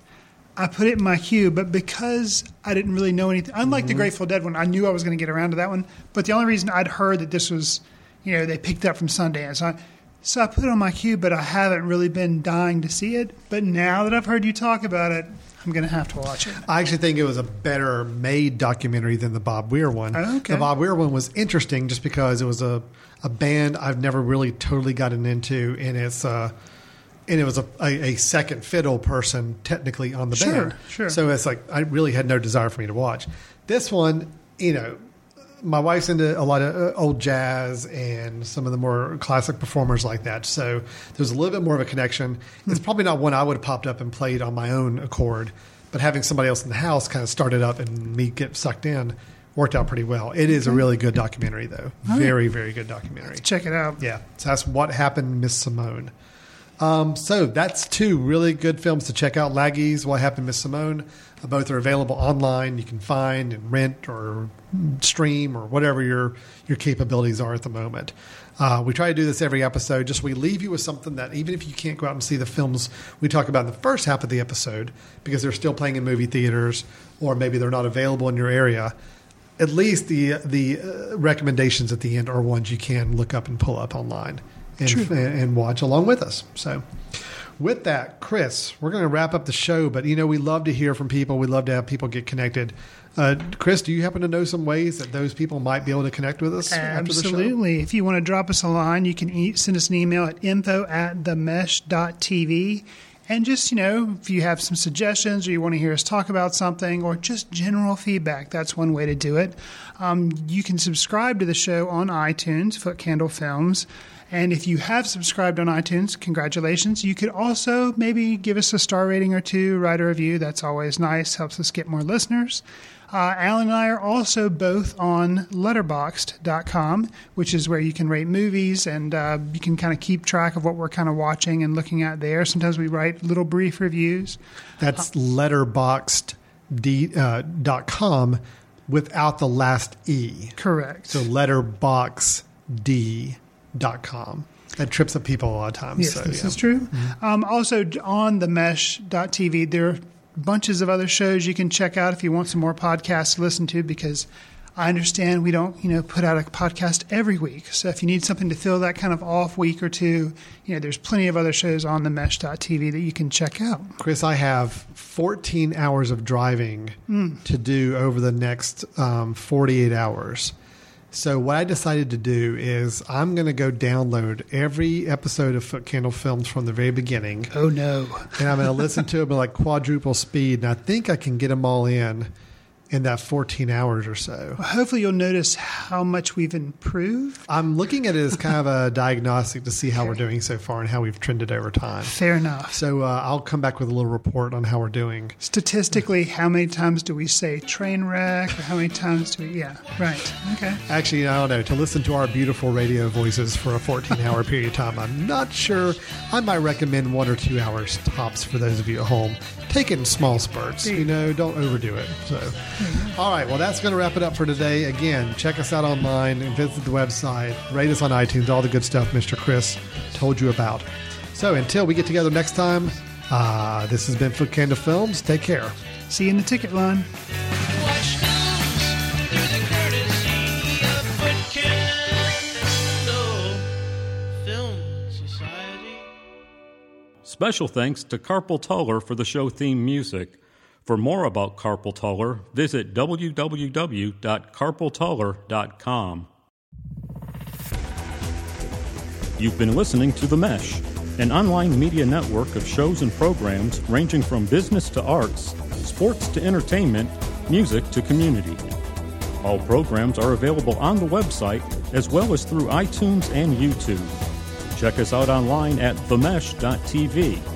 I put it in my queue, but because I didn't really know anything, unlike the Grateful Dead one, I knew I was going to get around to that one. But the only reason I'd heard that this was, you know, they picked up from Sundance, I, so I put it on my queue, but I haven't really been dying to see it. But now that I've heard you talk about it, I'm going to have to watch it. I actually think it was a better made documentary than the Bob Weir one. Okay. The Bob Weir one was interesting just because it was a, a band I've never really totally gotten into, and it's uh, and it was a, a, a second fiddle person technically on the Sure, band. sure. So it's like I really had no desire for me to watch this one. You know, my wife's into a lot of uh, old jazz and some of the more classic performers like that. So there's a little bit more of a connection. It's probably not one I would have popped up and played on my own accord, but having somebody else in the house kind of started up and me get sucked in worked out pretty well. It is a really good documentary, though. Very, very good documentary. Check it out. Yeah. So that's what happened, Miss Simone. Um, so that's two really good films to check out. Laggies, What Happened, Miss Simone. Uh, both are available online. You can find and rent or stream or whatever your your capabilities are at the moment. Uh, we try to do this every episode. Just we leave you with something that even if you can't go out and see the films we talk about in the first half of the episode because they're still playing in movie theaters or maybe they're not available in your area, at least the the uh, recommendations at the end are ones you can look up and pull up online and, and, and watch along with us. So, with that, Chris, we're going to wrap up the show. But you know, we love to hear from people. We love to have people get connected. Uh, Chris, do you happen to know some ways that those people might be able to connect with us? after the show? Absolutely. If you want to drop us a line, you can e- send us an email at info at themesh.tv. And just, you know, if you have some suggestions or you want to hear us talk about something or just general feedback, that's one way to do it. Um, you can subscribe to the show on iTunes, Footcandle Films. And if you have subscribed on iTunes, congratulations. You could also maybe give us a star rating or two, write a review. That's always nice, helps us get more listeners. Uh, Alan and I are also both on letterboxd.com, which is where you can rate movies and uh, you can kind of keep track of what we're kind of watching and looking at there. Sometimes we write little brief reviews. That's letterboxd d, uh, without the last e. Correct. So letterboxd.com. That trips up people a lot of times. Yes, so, this yeah. is true. Um, also, on the mesh.tv, there are bunches of other shows you can check out if you want some more podcasts to listen to because I understand we don't, you know, put out a podcast every week. So if you need something to fill that kind of off week or two, you know, there's plenty of other shows on the mesh.tv that you can check out. Chris, I have 14 hours of driving to do over the next um, 48 hours. So, what I decided to do is I'm going to go download every episode of Footcandle Films from the very beginning, Oh no. and I'm going to listen to them at like quadruple speed. And I think I can get them all in in that 14 hours or so. Hopefully you'll notice how much we've improved. I'm looking at it as kind of a diagnostic to see how we're doing so far and how we've trended over time. Fair enough. So uh, I'll come back with a little report on how we're doing. Statistically, how many times do we say train wreck? Or how many times do we? Yeah, right. Okay. Actually, I don't know. To listen to our beautiful radio voices for a 14 hour period of time, I'm not sure. I might recommend one or two hours tops for those of you at home. Take it in small spurts. You know, don't overdo it. So, all right. Well, that's going to wrap it up for today. Again, check us out online and visit the website. Rate us on iTunes. All the good stuff Mr. Chris told you about. So, until we get together next time, uh, this has been Footcandle Films. Take care. See you in the ticket line. Watch news through the courtesy of Foot Candle Film Society. Special thanks to Carpal Tuller for the show theme music. For more about Carpal Tuller, visit www.carpaltuller.com. You've been listening to The Mesh, an online media network of shows and programs ranging from business to arts, sports to entertainment, music to community. All programs are available on the website as well as through iTunes and YouTube. Check us out online at themesh.tv.